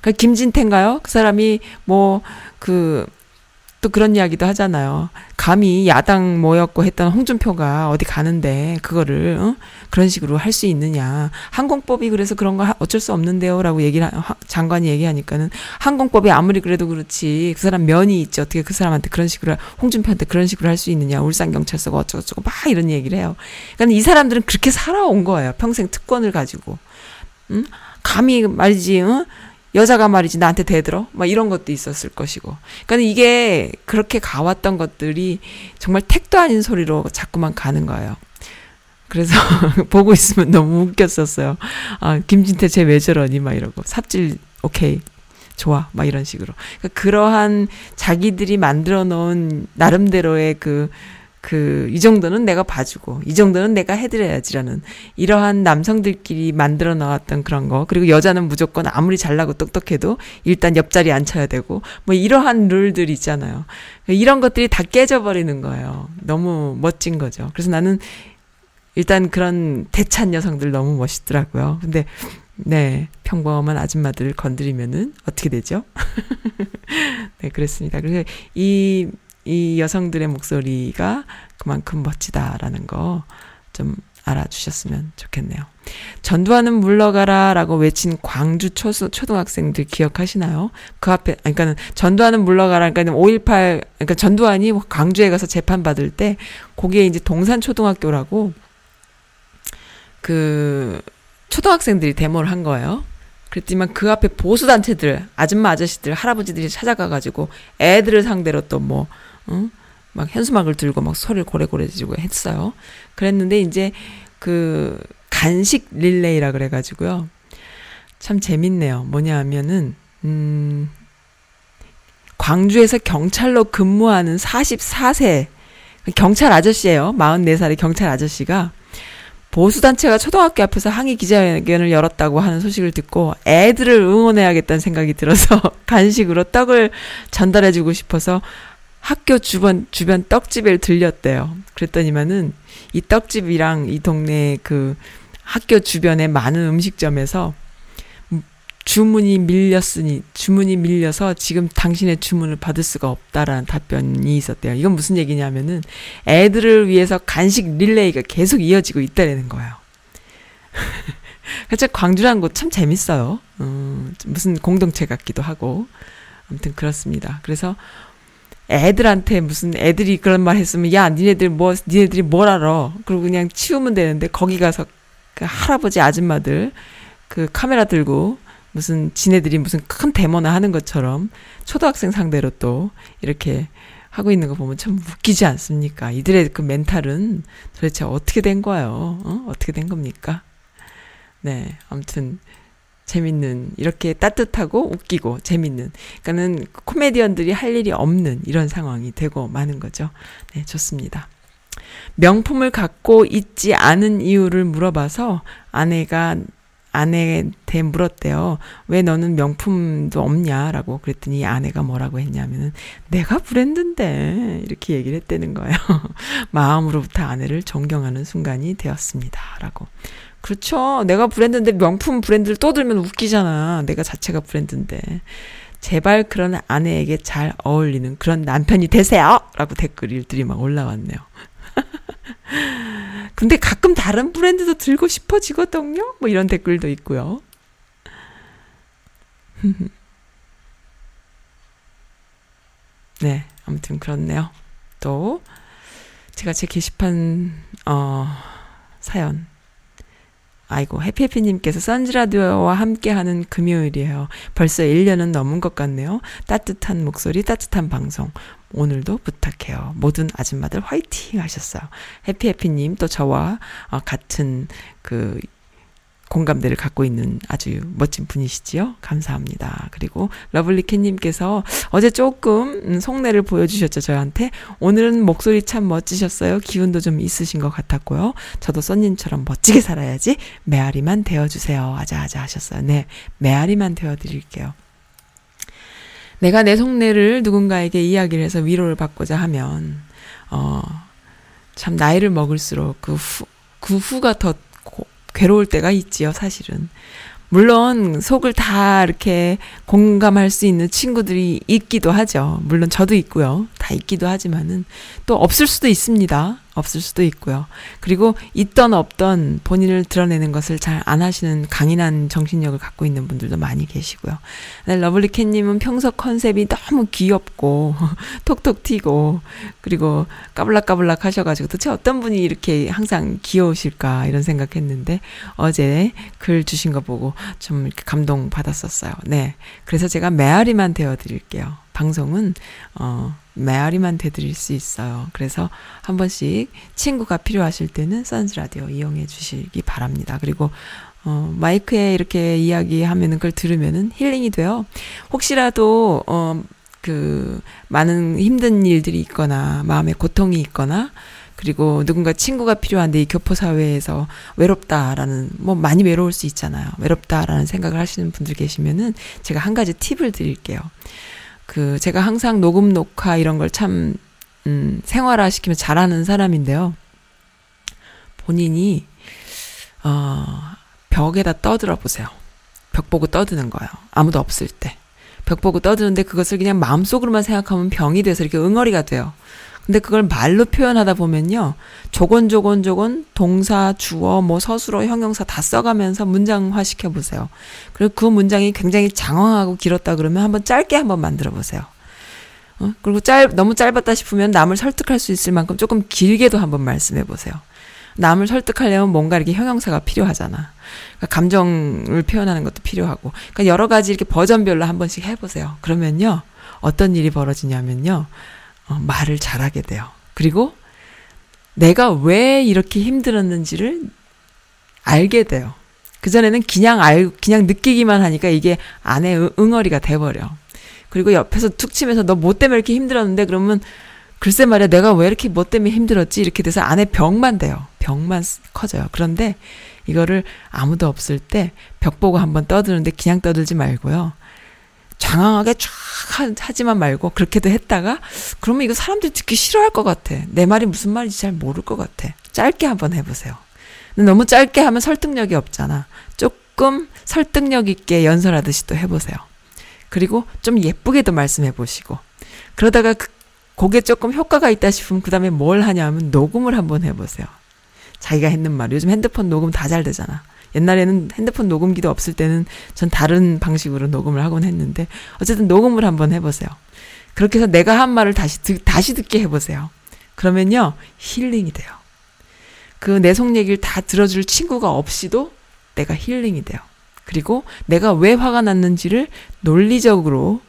그 김진태인가요? 그 사람이 뭐 그 또 그런 이야기도 하잖아요. 감히 야당 모였고 했던 홍준표가 어디 가는데 그거를 어? 그런 식으로 할 수 있느냐. 항공법이 그래서 그런 거 하- 어쩔 수 없는데요라고 얘기를 하- 하- 장관이 얘기하니까는 항공법이 아무리 그래도 그렇지 그 사람 면이 있지 어떻게 그 사람한테 그런 식으로 홍준표한테 그런 식으로 할 수 있느냐. 울산 경찰서가 어쩌고저쩌고 막 이런 얘기를 해요. 그러니까 이 사람들은 그렇게 살아온 거예요. 평생 특권을 가지고. 응? 감히 말이지, 응? 여자가 말이지 나한테 대들어? 막 이런 것도 있었을 것이고. 그러니까 이게 그렇게 가왔던 것들이 정말 택도 아닌 소리로 자꾸만 가는 거예요. 그래서 보고 있으면 너무 웃겼었어요. 아, 김진태 쟤 왜 저러니? 막 이러고. 삽질, 오케이. 좋아. 막 이런 식으로. 그러니까 그러한 자기들이 만들어 놓은 나름대로의 그, 그, 이 정도는 내가 봐주고, 이 정도는 내가 해드려야지라는, 이러한 남성들끼리 만들어 나왔던 그런 거, 그리고 여자는 무조건 아무리 잘나고 똑똑해도 일단 옆자리에 앉혀야 되고, 뭐 이러한 룰들 있잖아요. 이런 것들이 다 깨져버리는 거예요. 너무 멋진 거죠. 그래서 나는 일단 그런 대찬 여성들 너무 멋있더라고요. 근데, 네, 평범한 아줌마들을 건드리면은 어떻게 되죠? 네, 그랬습니다. 그래서 이, 이 여성들의 목소리가 그만큼 멋지다라는 거 좀 알아주셨으면 좋겠네요. 전두환은 물러가라 라고 외친 광주 초수, 초등학생들 기억하시나요? 그 앞에, 그러니까는 전두환은 물러가라, 그러니까 5.18, 그러니까 전두환이 광주에 가서 재판받을 때, 거기에 이제 동산초등학교라고, 그, 초등학생들이 데모를 한 거예요. 그랬지만 그 앞에 보수단체들, 아줌마 아저씨들, 할아버지들이 찾아가가지고 애들을 상대로 또 뭐, 응? 막 현수막을 들고 막 소리를 고래고래 지르고 했어요. 그랬는데 이제 그 간식 릴레이라 그래가지고요. 참 재밌네요. 뭐냐 하면은, 음, 광주에서 경찰로 근무하는 44세, 경찰 아저씨예요. 44살의 경찰 아저씨가 보수단체가 초등학교 앞에서 항의 기자회견을 열었다고 하는 소식을 듣고 애들을 응원해야겠다는 생각이 들어서 간식으로 떡을 전달해주고 싶어서 학교 주변, 주변 떡집에 들렸대요. 그랬더니만은 이 떡집이랑 이 동네 그 학교 주변에 많은 음식점에서 주문이 밀렸으니, 주문이 밀려서 지금 당신의 주문을 받을 수가 없다라는 답변이 있었대요. 이건 무슨 얘기냐면은 애들을 위해서 간식 릴레이가 계속 이어지고 있다라는 거예요. 진짜 광주라는 곳 참 재밌어요. 음, 무슨 공동체 같기도 하고. 아무튼 그렇습니다. 그래서 애들한테 무슨 애들이 그런 말 했으면 야 니네들 뭐 니네들이 뭘 알아 그리고 그냥 치우면 되는데 거기 가서 그 할아버지 아줌마들 그 카메라 들고 무슨 지네들이 무슨 큰 데모나 하는 것처럼 초등학생 상대로 또 이렇게 하고 있는 거 보면 참 웃기지 않습니까? 이들의 그 멘탈은 도대체 어떻게 된 거예요? 어? 어떻게 된 겁니까? 네, 아무튼 재밌는 이렇게 따뜻하고 웃기고 재밌는 그러니까는 코미디언들이 할 일이 없는 이런 상황이 되고 마는 거죠. 네, 좋습니다. 명품을 갖고 있지 않은 이유를 물어봐서 아내가 아내한테 물었대요. 왜 너는 명품도 없냐라고 그랬더니 아내가 뭐라고 했냐면은 내가 브랜드인데 이렇게 얘기를 했다는 거예요. 마음으로부터 아내를 존경하는 순간이 되었습니다라고. 그렇죠. 내가 브랜드인데 명품 브랜드를 떠들면 웃기잖아. 내가 자체가 브랜드인데. 제발 그런 아내에게 잘 어울리는 그런 남편이 되세요! 라고 댓글들이 막 올라왔네요. 근데 가끔 다른 브랜드도 들고 싶어지거든요? 뭐 이런 댓글도 있고요. 네. 아무튼 그렇네요. 또 제가 제 게시판 어 사연 아이고 해피해피님께서 선즈라디오와 함께하는 금요일이에요. 벌써 1년은 넘은 것 같네요. 따뜻한 목소리, 따뜻한 방송. 오늘도 부탁해요. 모든 아줌마들 화이팅 하셨어요. 해피해피님 또 저와 어, 같은 그 공감대를 갖고 있는 아주 멋진 분이시지요. 감사합니다. 그리고 러블리캣님께서 어제 조금 음, 속내를 보여주셨죠, 저한테. 오늘은 목소리 참 멋지셨어요. 기운도 좀 있으신 것 같았고요. 저도 써님처럼 멋지게 살아야지. 메아리만 되어주세요. 아자아자 하셨어요. 네, 메아리만 되어드릴게요. 내가 내 속내를 누군가에게 이야기를 해서 위로를 받고자 하면, 어, 참 나이를 먹을수록 그 후, 그 후가 더 고, 괴로울 때가 있지요, 사실은. 물론 속을 다 이렇게 공감할 수 있는 친구들이 있기도 하죠. 물론 저도 있고요. 다 있기도 하지만은 또 없을 수도 있습니다. 없을 수도 있고요. 그리고 있던 없던 본인을 드러내는 것을 잘 안 하시는 강인한 정신력을 갖고 있는 분들도 많이 계시고요. 네, 러블리캣님은 평소 컨셉이 너무 귀엽고 톡톡 튀고 그리고 까불락까불락 하셔가지고 도대체 어떤 분이 이렇게 항상 귀여우실까 이런 생각했는데 어제 글 주신 거 보고 좀 감동 받았었어요. 네, 그래서 제가 메아리만 되어드릴게요. 방송은 어 메아리만 되드릴 수 있어요. 그래서 한 번씩 친구가 필요하실 때는 선즈 라디오 이용해 주시기 바랍니다. 그리고 어, 마이크에 이렇게 이야기하면은 그걸 들으면은 힐링이 돼요. 혹시라도, 어, 그, 많은 힘든 일들이 있거나, 마음에 고통이 있거나, 그리고 누군가 친구가 필요한데 이 교포 사회에서 외롭다라는, 뭐 많이 외로울 수 있잖아요. 외롭다라는 생각을 하시는 분들 계시면은 제가 한 가지 팁을 드릴게요. 그, 제가 항상 녹음, 녹화 이런 걸 참, 음, 생활화 시키면 잘하는 사람인데요. 본인이, 어, 벽에다 떠들어 보세요. 벽 보고 떠드는 거예요. 아무도 없을 때. 벽 보고 떠드는데 그것을 그냥 마음속으로만 생각하면 병이 돼서 이렇게 응어리가 돼요. 근데 그걸 말로 표현하다 보면요. 조곤조곤조곤 동사, 주어, 뭐 서술어, 형용사 다 써가면서 문장화 시켜보세요. 그리고 그 문장이 굉장히 장황하고 길었다 그러면 한번 짧게 한번 만들어 보세요. 어? 그리고 짧, 너무 짧았다 싶으면 남을 설득할 수 있을 만큼 조금 길게도 한번 말씀해 보세요. 남을 설득하려면 뭔가 이렇게 형용사가 필요하잖아. 그러니까 감정을 표현하는 것도 필요하고. 그러니까 여러 가지 이렇게 버전별로 한 번씩 해보세요. 그러면요. 어떤 일이 벌어지냐면요. 어, 말을 잘하게 돼요. 그리고 내가 왜 이렇게 힘들었는지를 알게 돼요. 그전에는 그냥 알, 그냥 느끼기만 하니까 이게 안에 응- 응어리가 돼버려. 그리고 옆에서 툭 치면서 너 뭐 때문에 이렇게 힘들었는데 그러면 글쎄 말이야 내가 왜 이렇게 뭐 때문에 힘들었지 이렇게 돼서 안에 병만 돼요. 병만 쓰- 커져요. 그런데 이거를 아무도 없을 때 벽 보고 한번 떠드는데 그냥 떠들지 말고요. 장황하게 쫙 하- 하지만 말고 그렇게도 했다가 그러면 이거 사람들이 듣기 싫어할 것 같아. 내 말이 무슨 말인지 잘 모를 것 같아. 짧게 한번 해보세요. 너무 짧게 하면 설득력이 없잖아. 조금 설득력 있게 연설하듯이 또 해보세요. 그리고 좀 예쁘게도 말씀해 보시고 그러다가 그, 그게 조금 효과가 있다 싶으면 그 다음에 뭘 하냐면 녹음을 한번 해보세요. 자기가 했는 말. 요즘 핸드폰 녹음 다 잘 되잖아. 옛날에는 핸드폰 녹음기도 없을 때는 전 다른 방식으로 녹음을 하곤 했는데 어쨌든 녹음을 한번 해보세요. 그렇게 해서 내가 한 말을 다시 듣, 다시 듣게 해보세요. 그러면요 힐링이 돼요. 그 내 속 얘기를 다 들어줄 친구가 없이도 내가 힐링이 돼요. 그리고 내가 왜 화가 났는지를 논리적으로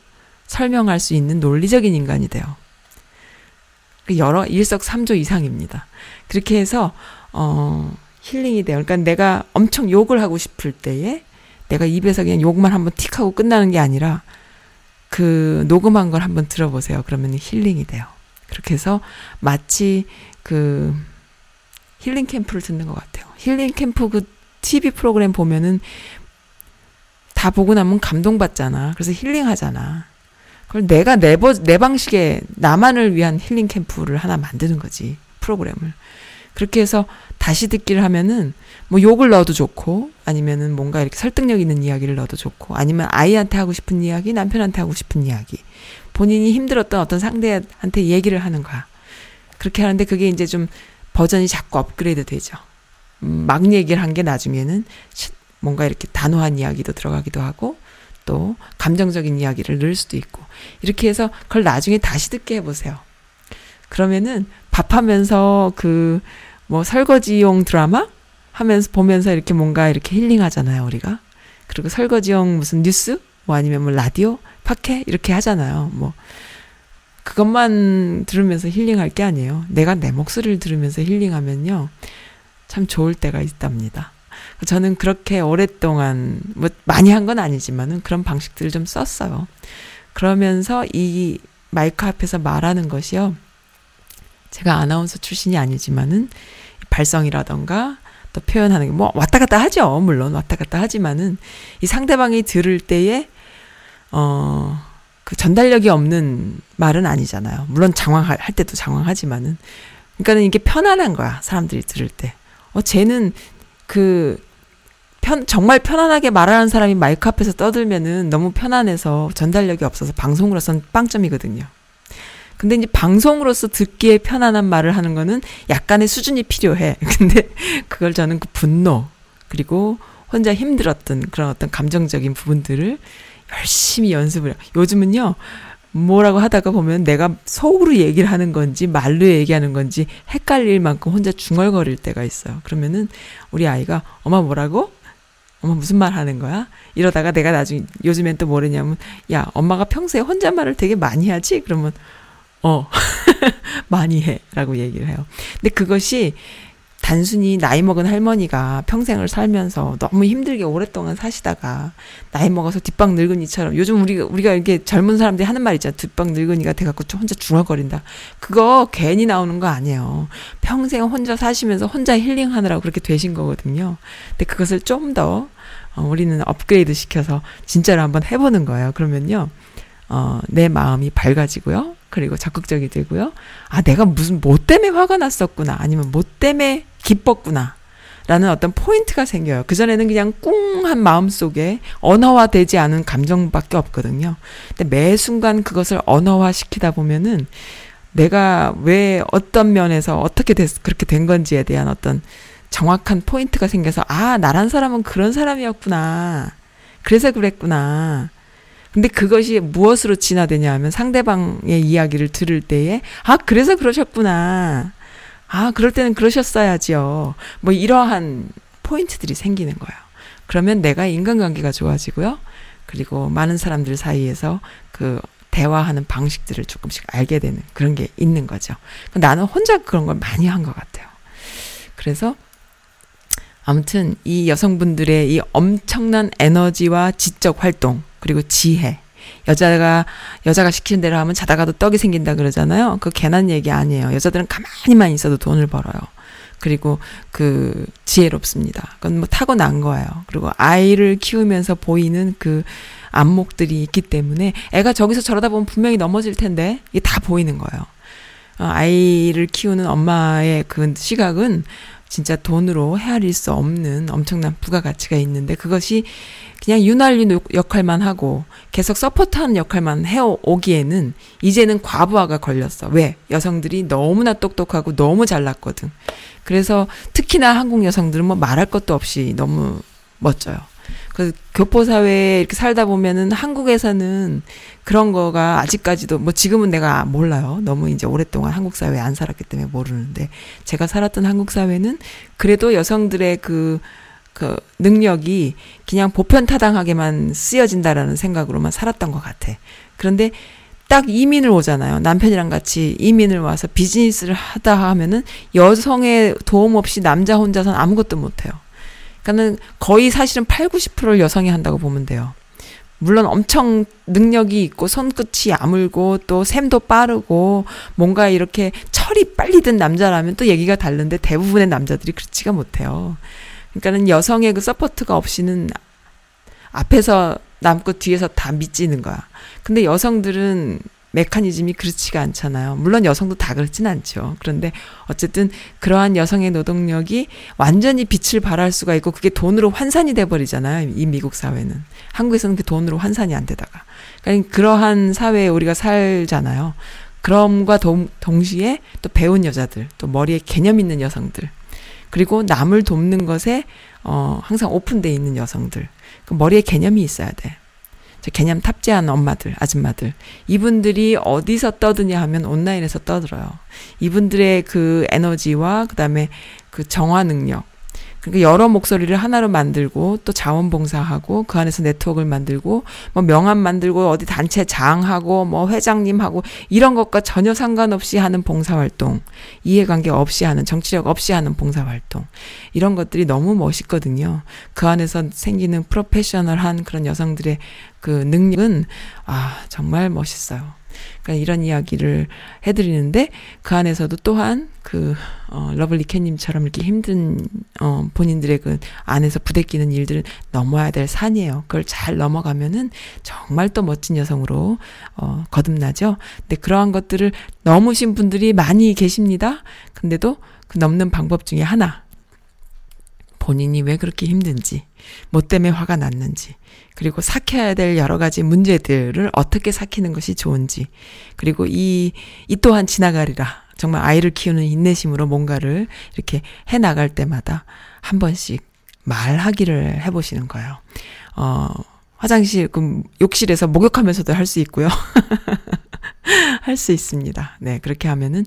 설명할 수 있는 논리적인 인간이 돼요. 그 여러 일석삼조 이상입니다. 그렇게 해서 어 힐링이 돼요. 그러니까 내가 엄청 욕을 하고 싶을 때에 내가 입에서 그냥 욕만 한번 틱 하고 끝나는 게 아니라 그 녹음한 걸 한번 들어보세요. 그러면 힐링이 돼요. 그렇게 해서 마치 그 힐링 캠프를 듣는 것 같아요. 힐링 캠프 그 TV 프로그램 보면은 다 보고 나면 감동받잖아. 그래서 힐링하잖아. 그걸 내가 내, 버, 내 방식의 나만을 위한 힐링 캠프를 하나 만드는 거지. 프로그램을. 그렇게 해서 다시 듣기를 하면은 뭐 욕을 넣어도 좋고 아니면은 뭔가 이렇게 설득력 있는 이야기를 넣어도 좋고 아니면 아이한테 하고 싶은 이야기, 남편한테 하고 싶은 이야기. 본인이 힘들었던 어떤 상대한테 얘기를 하는 거야. 그렇게 하는데 그게 이제 좀 버전이 자꾸 업그레이드 되죠. 음, 막 얘기를 한 게 나중에는 시- 뭔가 이렇게 단호한 이야기도 들어가기도 하고 또 감정적인 이야기를 넣을 수도 있고 이렇게 해서 그걸 나중에 다시 듣게 해보세요. 그러면은 밥하면서 그 뭐 설거지용 드라마 하면서 보면서 이렇게 뭔가 이렇게 힐링하잖아요 우리가. 그리고 설거지용 무슨 뉴스? 뭐 아니면 뭐 라디오? 팟캐? 이렇게 하잖아요 뭐. 그것만 들으면서 힐링할 게 아니에요. 내가 내 목소리를 들으면서 힐링하면요 참 좋을 때가 있답니다. 저는 그렇게 오랫동안 뭐 많이 한 건 아니지만은 그런 방식들을 좀 썼어요. 그러면서 이 마이크 앞에서 말하는 것이요 제가 아나운서 출신이 아니지만은 발성이라던가 또 표현하는 게 뭐 왔다 갔다 하죠. 물론 왔다 갔다 하지만은 이 상대방이 들을 때에 어 그 전달력이 없는 말은 아니잖아요. 물론 장황할 할 때도 장황하지만은 그러니까는 이게 편안한 거야. 사람들이 들을 때. 어 쟤는 그 편, 정말 편안하게 말하는 사람이 마이크 앞에서 떠들면은 너무 편안해서 전달력이 없어서 방송으로선 빵점이거든요. 근데 이제 방송으로서 듣기에 편안한 말을 하는 거는 약간의 수준이 필요해. 근데 그걸 저는 그 분노, 그리고 혼자 힘들었던 그런 어떤 감정적인 부분들을 열심히 연습을 해요. 요즘은요, 뭐라고 하다가 보면 내가 속으로 얘기를 하는 건지 말로 얘기하는 건지 헷갈릴 만큼 혼자 중얼거릴 때가 있어요. 그러면은 우리 아이가 엄마 뭐라고? 엄마 무슨 말 하는 거야? 이러다가 내가 나중에 요즘엔 또 뭐랬냐면 야 엄마가 평소에 혼잣말을 되게 많이 하지? 그러면 어 많이 해 라고 얘기를 해요. 근데 그것이 단순히 나이 먹은 할머니가 평생을 살면서 너무 힘들게 오랫동안 사시다가 나이 먹어서 뒷방 늙은이처럼 요즘 우리가 우리가 이렇게 젊은 사람들이 하는 말 있잖아 뒷방 늙은이가 돼갖고 좀 혼자 중얼거린다. 그거 괜히 나오는 거 아니에요. 평생 혼자 사시면서 혼자 힐링하느라고 그렇게 되신 거거든요. 근데 그것을 좀더 어, 우리는 업그레이드 시켜서 진짜로 한번 해보는 거예요. 그러면요 어, 내 마음이 밝아지고요 그리고 적극적이 되고요. 아, 내가 무슨 뭐 때문에 화가 났었구나. 아니면 뭐 때문에 기뻤구나. 라는 어떤 포인트가 생겨요. 그전에는 그냥 꿍한 마음 속에 언어화 되지 않은 감정밖에 없거든요. 근데 매 순간 그것을 언어화 시키다 보면은 내가 왜 어떤 면에서 어떻게 됐, 그렇게 된 건지에 대한 어떤 정확한 포인트가 생겨서 아, 나란 사람은 그런 사람이었구나. 그래서 그랬구나. 근데 그것이 무엇으로 진화되냐 하면 상대방의 이야기를 들을 때에 아 그래서 그러셨구나. 아 그럴 때는 그러셨어야지요. 뭐 이러한 포인트들이 생기는 거예요. 그러면 내가 인간관계가 좋아지고요. 그리고 많은 사람들 사이에서 그 대화하는 방식들을 조금씩 알게 되는 그런 게 있는 거죠. 나는 혼자 그런 걸 많이 한 것 같아요. 그래서 아무튼 이 여성분들의 이 엄청난 에너지와 지적 활동 그리고 지혜. 여자가 여자가 시키는 대로 하면 자다가도 떡이 생긴다 그러잖아요. 그 괜한 얘기 아니에요. 여자들은 가만히만 있어도 돈을 벌어요. 그리고 그 지혜롭습니다. 그건 뭐 타고난 거예요. 그리고 아이를 키우면서 보이는 그 안목들이 있기 때문에 애가 저기서 저러다 보면 분명히 넘어질 텐데 이게 다 보이는 거예요. 어, 아이를 키우는 엄마의 그 시각은 진짜 돈으로 헤아릴 수 없는 엄청난 부가가치가 있는데 그것이 그냥 유난리 역할만 하고 계속 서포트하는 역할만 해오기에는 이제는 과부하가 걸렸어. 왜? 여성들이 너무나 똑똑하고 너무 잘났거든. 그래서 특히나 한국 여성들은 뭐 말할 것도 없이 너무 멋져요. 그 교포 사회에 이렇게 살다 보면은 한국에서는 그런 거가 아직까지도 뭐 지금은 내가 몰라요. 너무 이제 오랫동안 한국 사회에 안 살았기 때문에 모르는데 제가 살았던 한국 사회는 그래도 여성들의 그 그 능력이 그냥 보편 타당하게만 쓰여진다라는 생각으로만 살았던 것 같아. 그런데 딱 이민을 오잖아요. 남편이랑 같이 이민을 와서 비즈니스를 하다 하면은 여성의 도움 없이 남자 혼자서는 아무것도 못해요. 그러니까는 거의 사실은 8, 90%를 여성이 한다고 보면 돼요. 물론 엄청 능력이 있고 손끝이 야물고 또 셈도 빠르고 뭔가 이렇게 철이 빨리 든 남자라면 또 얘기가 다른데 대부분의 남자들이 그렇지가 못해요. 그러니까는 여성의 그 support가 없이는 앞에서 남고 뒤에서 다 밑지는 거야. 근데 여성들은 메커니즘이 그렇지가 않잖아요. 물론 여성도 다 그렇진 않죠. 그런데 어쨌든 그러한 여성의 노동력이 완전히 빛을 발할 수가 있고 그게 돈으로 환산이 돼 버리잖아요. 이 미국 사회는. 한국에서는 그 돈으로 환산이 안 되다가. 그러니까 그러한 사회에 우리가 살잖아요. 그럼과 동, 동시에 또 배운 여자들, 또 머리에 개념 있는 여성들, 그리고 남을 돕는 것에 어 항상 오픈돼 있는 여성들. 그 머리에 개념이 있어야 돼. 저 개념 탑재한 엄마들, 아줌마들. 이분들이 어디서 떠드냐 하면 온라인에서 떠들어요. 이분들의 그 에너지와 그다음에 그 정화 능력. 그러니까 여러 목소리를 하나로 만들고 또 자원봉사하고 그 안에서 네트워크를 만들고 뭐 명함 만들고 어디 단체 장하고 뭐 회장님하고 이런 것과 전혀 상관없이 하는 봉사활동 이해관계 없이 하는 정치력 없이 하는 봉사활동 이런 것들이 너무 멋있거든요. 그 안에서 생기는 프로페셔널한 그런 여성들의 그 능력은 아 정말 멋있어요. 그러니까 이런 이야기를 해드리는데 그 안에서도 또한 그 어, 러블리 캣님처럼 이렇게 힘든 어, 본인들의 그 안에서 부대끼는 일들을 넘어야 될 산이에요. 그걸 잘 넘어가면은 정말 또 멋진 여성으로 어, 거듭나죠. 근데 그러한 것들을 넘으신 분들이 많이 계십니다. 근데도 그 넘는 방법 중에 하나 본인이 왜 그렇게 힘든지, 뭐 때문에 화가 났는지, 그리고 삭혀야 될 여러 가지 문제들을 어떻게 삭히는 것이 좋은지, 그리고 이, 이 또한 지나가리라. 정말 아이를 키우는 인내심으로 뭔가를 이렇게 해 나갈 때마다 한 번씩 말하기를 해보시는 거예요. 어, 화장실, 그 욕실에서 목욕하면서도 할 수 있고요. 할 수 있습니다. 네, 그렇게 하면은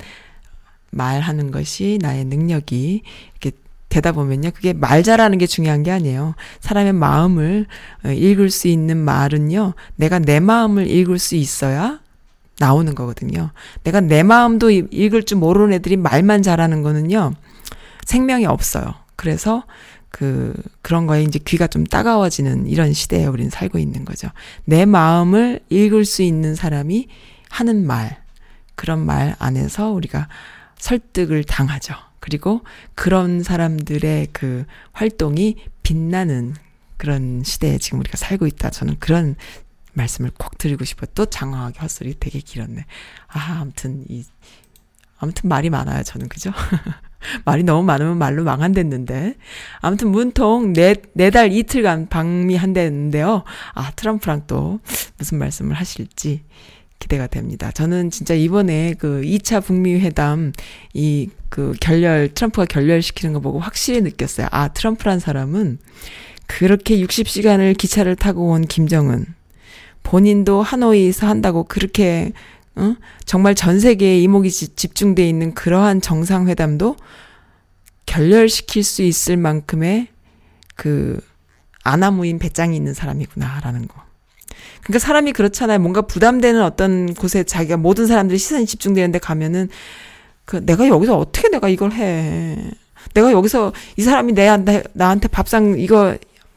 말하는 것이 나의 능력이 이렇게 되다 보면요. 그게 말 잘하는 게 중요한 게 아니에요. 사람의 마음을 어, 읽을 수 있는 말은요. 내가 내 마음을 읽을 수 있어야 나오는 거거든요. 내가 내 마음도 이- 읽을 줄 모르는 애들이 말만 잘하는 거는요. 생명이 없어요. 그래서 그 그런 거에 이제 귀가 좀 따가워지는 이런 시대에 우리는 살고 있는 거죠. 내 마음을 읽을 수 있는 사람이 하는 말 그런 말 안에서 우리가 설득을 당하죠. 그리고 그런 사람들의 그 활동이 빛나는 그런 시대에 지금 우리가 살고 있다. 저는 그런 말씀을 꼭 드리고 싶어요. 또 장황하게 헛소리 되게 길었네. 아, 아무튼 이 아무튼 말이 많아요. 저는 그죠? 말이 너무 많으면 말로 망한댔는데. 아무튼 문통 네, 네달 이틀간 방미한댔는데요. 아, 트럼프랑 또 무슨 말씀을 하실지 기대가 됩니다. 저는 진짜 이번에 그 2차 북미 회담 이 그 결렬 트럼프가 결렬시키는 거 보고 확실히 느꼈어요. 아, 트럼프란 사람은 그렇게 60시간을 기차를 타고 온 김정은 본인도 하노이에서 한다고 그렇게 어? 정말 전 세계에 이목이 지- 집중돼 있는 그러한 정상회담도 결렬시킬 수 있을 만큼의 그 아나무인 배짱이 있는 사람이구나라는 거. 그러니까 사람이 그렇잖아요. 뭔가 부담되는 어떤 곳에 자기가 모든 사람들이 시선이 집중되는데 가면은 그 내가 여기서 어떻게 내가 이걸 해? 내가 여기서 이 사람이 내한테 나한테 밥상 이거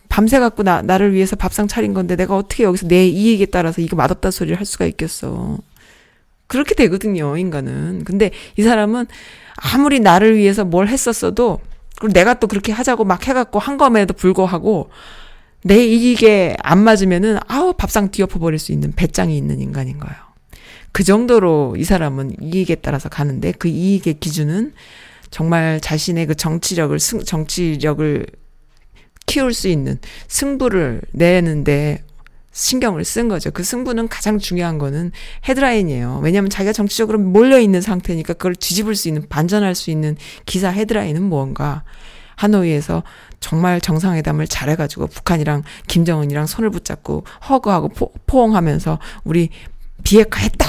밤새 갖고 나 나를 위해서 밥상 차린 건데 내가 어떻게 여기서 내 이익에 따라서 이거 맛없다 소리를 할 수가 있겠어? 그렇게 되거든요, 인간은. 근데 이 사람은 아무리 나를 위해서 뭘 했었어도 그리고 내가 또 그렇게 하자고 막 해갖고 한 검에도 불구하고 내 이익에 안 맞으면은 아우 밥상 뒤엎어 버릴 수 있는 배짱이 있는 인간인 거예요. 그 정도로 이 사람은 이익에 따라서 가는데 그 이익의 기준은 정말 자신의 그 정치력을 승, 정치력을 키울 수 있는 승부를 내는데 신경을 쓴 거죠. 그 승부는 가장 중요한 거는 헤드라인이에요. 왜냐하면 자기가 정치적으로 몰려 있는 상태니까 그걸 뒤집을 수 있는 반전할 수 있는 기사 헤드라인은 무언가 하노이에서 정말 정상회담을 잘해가지고 북한이랑 김정은이랑 손을 붙잡고 허그하고 포, 포옹하면서 우리 비핵화했다.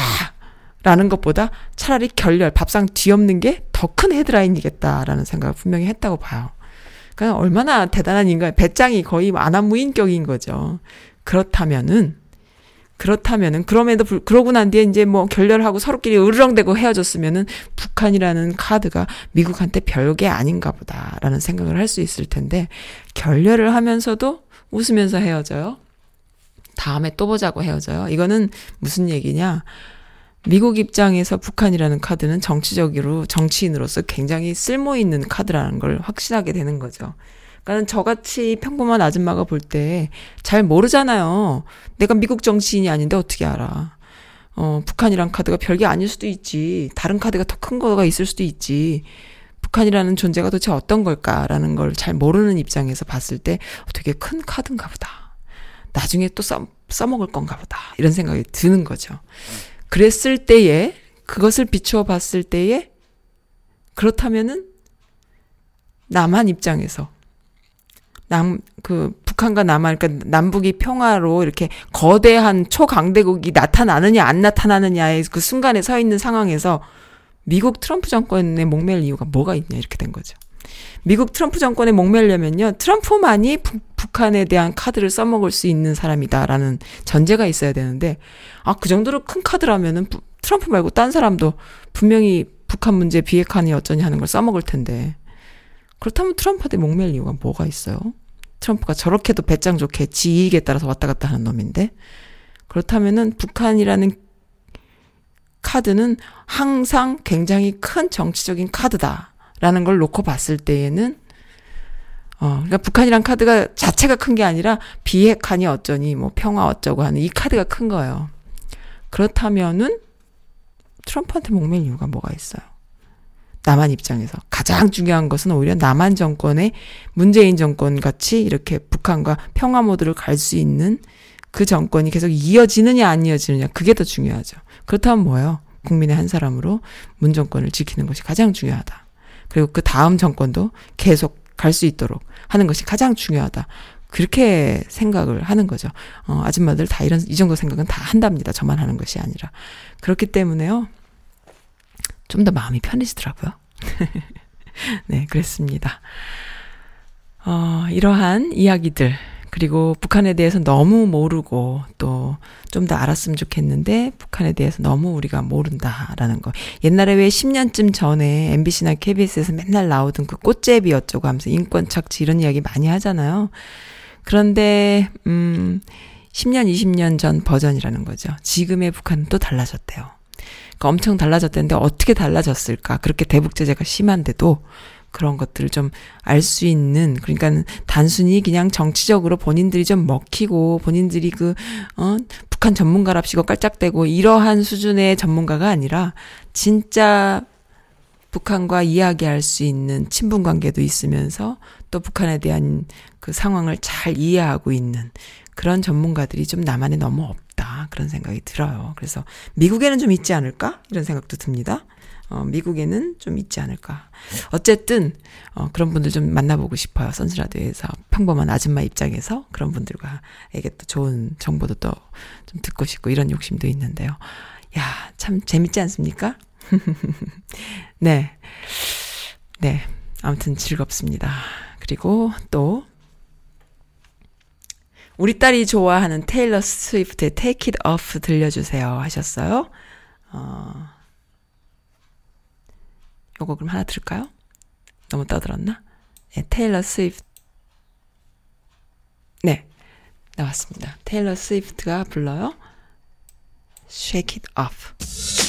라는 것보다 차라리 결렬, 밥상 뒤엎는 게 더 큰 헤드라인이겠다라는 생각을 분명히 했다고 봐요. 그러니까 얼마나 대단한 인간, 배짱이 거의 아나무인격인 거죠. 그렇다면은, 그렇다면은, 그럼에도 불, 그러고 난 뒤에 이제 뭐 결렬하고 서로끼리 으르렁대고 헤어졌으면은 북한이라는 카드가 미국한테 별게 아닌가 보다라는 생각을 할 수 있을 텐데, 결렬을 하면서도 웃으면서 헤어져요. 다음에 또 보자고 헤어져요. 이거는 무슨 얘기냐? 미국 입장에서 북한이라는 카드는 정치적으로 정치인으로서 굉장히 쓸모 있는 카드라는 걸 확신하게 되는 거죠. 그러니까 저같이 평범한 아줌마가 볼 때 잘 모르잖아요. 내가 미국 정치인이 아닌데 어떻게 알아? 어, 북한이란 카드가 별게 아닐 수도 있지. 다른 카드가 더 큰 거가 있을 수도 있지. 북한이라는 존재가 도대체 어떤 걸까라는 걸 잘 모르는 입장에서 봤을 때 어, 되게 큰 카드인가 보다. 나중에 또 써, 써먹을 건가 보다. 이런 생각이 드는 거죠. 그랬을 때에, 그것을 비추어 봤을 때에, 그렇다면은, 남한 입장에서, 남, 그, 북한 북한과 남한 그러니까 남북이 평화로 이렇게 거대한 초강대국이 나타나느냐 안 나타나느냐의 그 순간에 서 있는 상황에서 미국 트럼프 정권에 목매일 이유가 뭐가 있냐 이렇게 된 거죠. 미국 트럼프 정권에 목매려면요. 트럼프만이 부, 북한에 대한 카드를 써먹을 수 있는 사람이다라는 전제가 있어야 되는데 아 그 정도로 큰 카드라면은 부, 트럼프 말고 딴 사람도 분명히 북한 문제 비핵화니 어쩌니 하는 걸 써먹을 텐데 그렇다면 트럼프한테 목매일 이유가 뭐가 있어요? 트럼프가 저렇게도 배짱 좋게 지 이익에 따라서 왔다 갔다 하는 놈인데 그렇다면은 북한이라는 카드는 항상 굉장히 큰 정치적인 카드다라는 걸 놓고 봤을 때에는 어, 그러니까 북한이란 카드가 자체가 큰 게 아니라 비핵화니 어쩌니 뭐 평화 어쩌고 하는 이 카드가 큰 거예요. 그렇다면은 트럼프한테 목매일 이유가 뭐가 있어요? 남한 입장에서 가장 중요한 것은 오히려 남한 정권의 문재인 정권 같이 이렇게 북한과 평화 모드를 갈 수 있는 그 정권이 계속 이어지느냐 안 이어지느냐 그게 더 중요하죠. 그렇다면 뭐예요? 국민의 한 사람으로 문 정권을 지키는 것이 가장 중요하다. 그리고 그 다음 정권도 계속 갈 수 있도록 하는 것이 가장 중요하다. 그렇게 생각을 하는 거죠. 어, 아줌마들 다 이런, 이 정도 생각은 다 한답니다. 저만 하는 것이 아니라. 그렇기 때문에요. 좀 더 마음이 편해지더라고요. 네, 그랬습니다. 어, 이러한 이야기들, 그리고 북한에 대해서 너무 모르고 또 좀 더 알았으면 좋겠는데 북한에 대해서 너무 우리가 모른다라는 거. 옛날에 왜 10년쯤 전에 MBC나 KBS에서 맨날 나오던 그 꽃제비 어쩌고 하면서 인권 착취 이런 이야기 많이 하잖아요. 그런데 음 10년, 20년 전 버전이라는 거죠. 지금의 북한은 또 달라졌대요. 그러니까 엄청 달라졌다는데 어떻게 달라졌을까? 그렇게 대북 제재가 심한데도 그런 것들을 좀 알 수 있는 그러니까 단순히 그냥 정치적으로 본인들이 좀 먹히고 본인들이 그 어, 북한 전문가랍시고 깔짝대고 이러한 수준의 전문가가 아니라 진짜 북한과 이야기할 수 있는 친분 관계도 있으면서 또 북한에 대한 그 상황을 잘 이해하고 있는 그런 전문가들이 좀 남한에 너무 없다. 그런 생각이 들어요. 그래서 미국에는 좀 있지 않을까? 이런 생각도 듭니다. 어, 미국에는 좀 있지 않을까. 어쨌든, 어, 그런 분들 좀 만나보고 싶어요. 선수라디오에서. 평범한 아줌마 입장에서 그런 분들과 에게 또 좋은 정보도 또 좀 듣고 싶고 이런 욕심도 있는데요. 야, 참 재밌지 않습니까? 네. 네. 아무튼 즐겁습니다. 그리고 또, 우리 딸이 좋아하는 테일러 스위프트의 Take It Off 들려주세요 하셨어요. 어, 요거 그럼 하나 들을까요? 너무 떠들었나? 네, 테일러 스위프트. 네, 나왔습니다. 테일러 스위프트가 불러요. Shake It Off.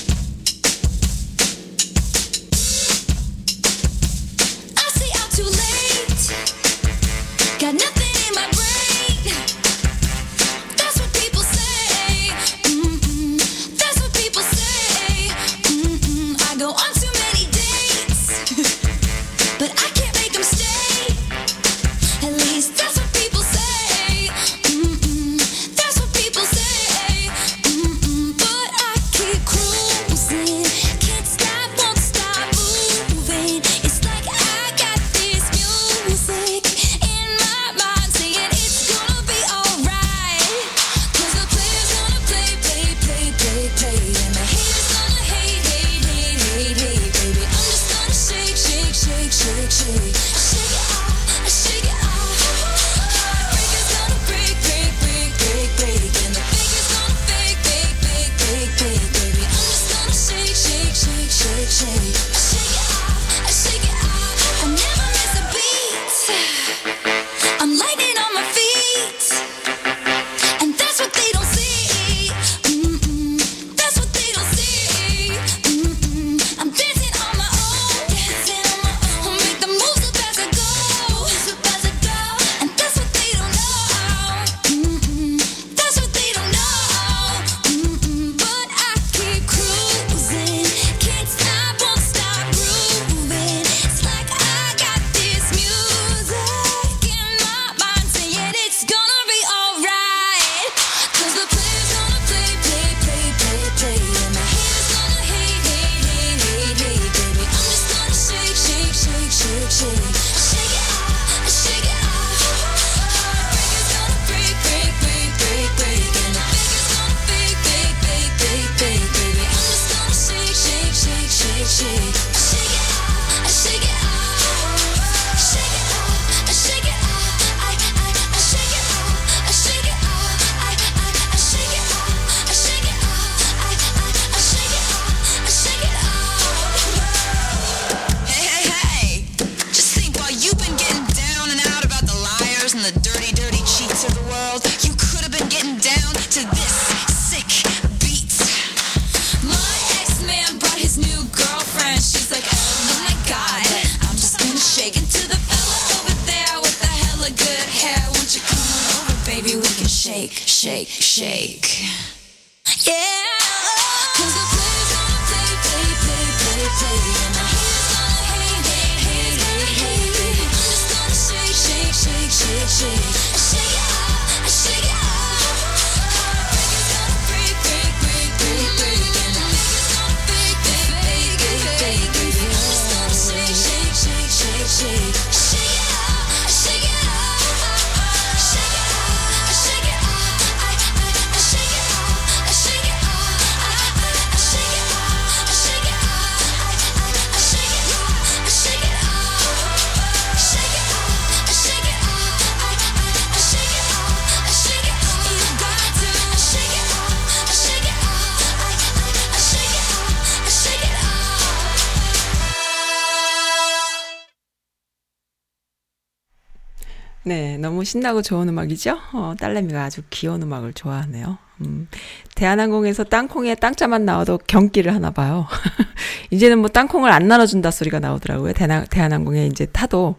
신나고 좋은 음악이죠? 어, 딸내미가 아주 귀여운 음악을 좋아하네요. 음, 대한항공에서 땅콩에 땅자만 나와도 경기를 하나 봐요. 이제는 뭐 땅콩을 안 나눠준다 소리가 나오더라고요. 대한, 대한항공에 이제 타도,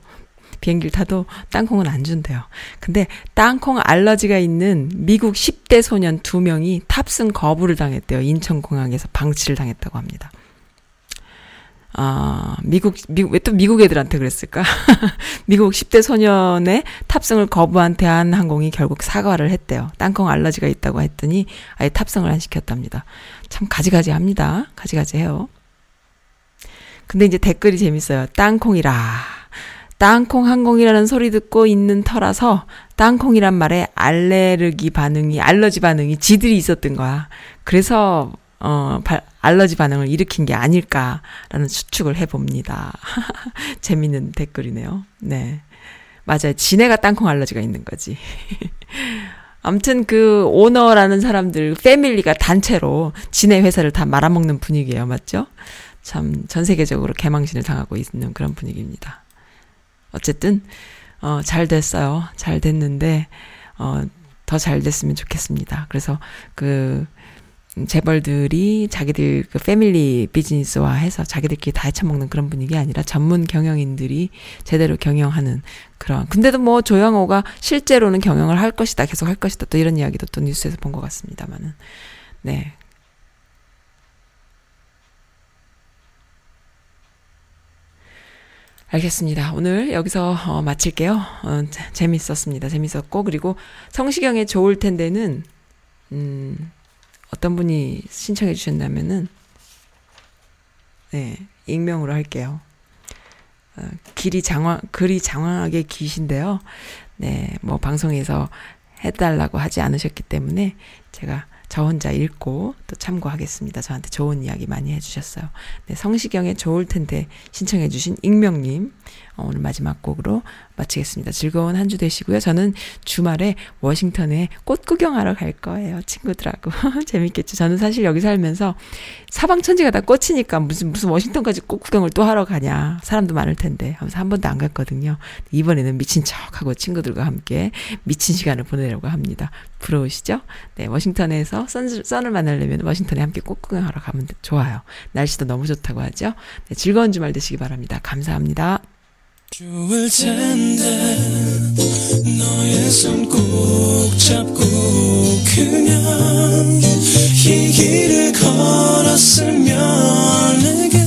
비행기를 타도 땅콩은 안 준대요. 근데 땅콩 알러지가 있는 미국 10대 소년 두 명이 탑승 거부를 당했대요. 인천공항에서 방치를 당했다고 합니다. 아, 미국, 미국, 왜 또 미국 애들한테 그랬을까? 미국 10대 소년의 탑승을 거부한 대한항공이 결국 사과를 했대요. 땅콩 알러지가 있다고 했더니 아예 탑승을 안 시켰답니다. 참 가지가지 합니다. 가지가지 해요. 근데 이제 댓글이 재밌어요. 땅콩이라. 땅콩 항공이라는 소리 듣고 있는 터라서 땅콩이란 말에 알레르기 반응이, 알러지 반응이 지들이 있었던 거야. 그래서 어, 발- 알러지 반응을 일으킨 게 아닐까라는 추측을 해봅니다. 재밌는 댓글이네요. 네. 맞아요. 지네가 땅콩 알러지가 있는 거지. 아무튼 그 오너라는 사람들, 패밀리가 단체로 지네 회사를 다 말아먹는 분위기예요. 맞죠? 참 전 세계적으로 개망신을 당하고 있는 그런 분위기입니다. 어쨌든 어, 잘 됐어요. 잘 됐는데 어, 더 잘 됐으면 좋겠습니다. 그래서 그 음, 재벌들이 자기들 그 패밀리 비즈니스화 해서 자기들끼리 다 헤쳐먹는 그런 분위기 아니라 전문 경영인들이 제대로 경영하는 그런. 근데도 뭐 조영호가 실제로는 경영을 할 것이다. 계속 할 것이다. 또 이런 이야기도 또 뉴스에서 본 것 같습니다만은. 네. 알겠습니다. 오늘 여기서 어, 마칠게요. 어, 재- 재밌었습니다. 재밌었고 그리고 성시경의 좋을 텐데는 음, 어떤 분이 신청해 주셨냐면은 네 익명으로 할게요. 어, 길이 장황 글이 장황하게 기신데요. 네, 뭐 방송에서 해달라고 하지 않으셨기 때문에 제가 저 혼자 읽고 또 참고하겠습니다. 저한테 좋은 이야기 많이 해주셨어요. 네, 성시경의 좋을 텐데 신청해주신 익명님 어, 오늘 마지막 곡으로 마치겠습니다. 즐거운 한 주 되시고요. 저는 주말에 워싱턴에 꽃 구경하러 갈 거예요. 친구들하고 재밌겠죠. 저는 사실 여기 살면서 사방 천지가 다 꽃이니까 무슨 무슨 워싱턴까지 꽃 구경을 또 하러 가냐. 사람도 많을 텐데 하면서 한 번도 안 갔거든요. 이번에는 미친 척하고 친구들과 함께 미친 시간을 보내려고 합니다. 부러우시죠? 네, 워싱턴에서 선, 선을 만나려면 워싱턴에 함께 꽃 구경하러 가면 좋아요. 날씨도 너무 좋다고 하죠. 네, 즐거운 주말 되시기 바랍니다. 감사합니다. 좋을 텐데 너의 손 꼭 잡고 그냥 이 길을 걸었으면 내게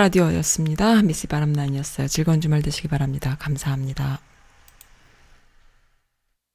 라디오였습니다. 미스 바람난이었어요. 즐거운 주말 되시기 바랍니다. 감사합니다.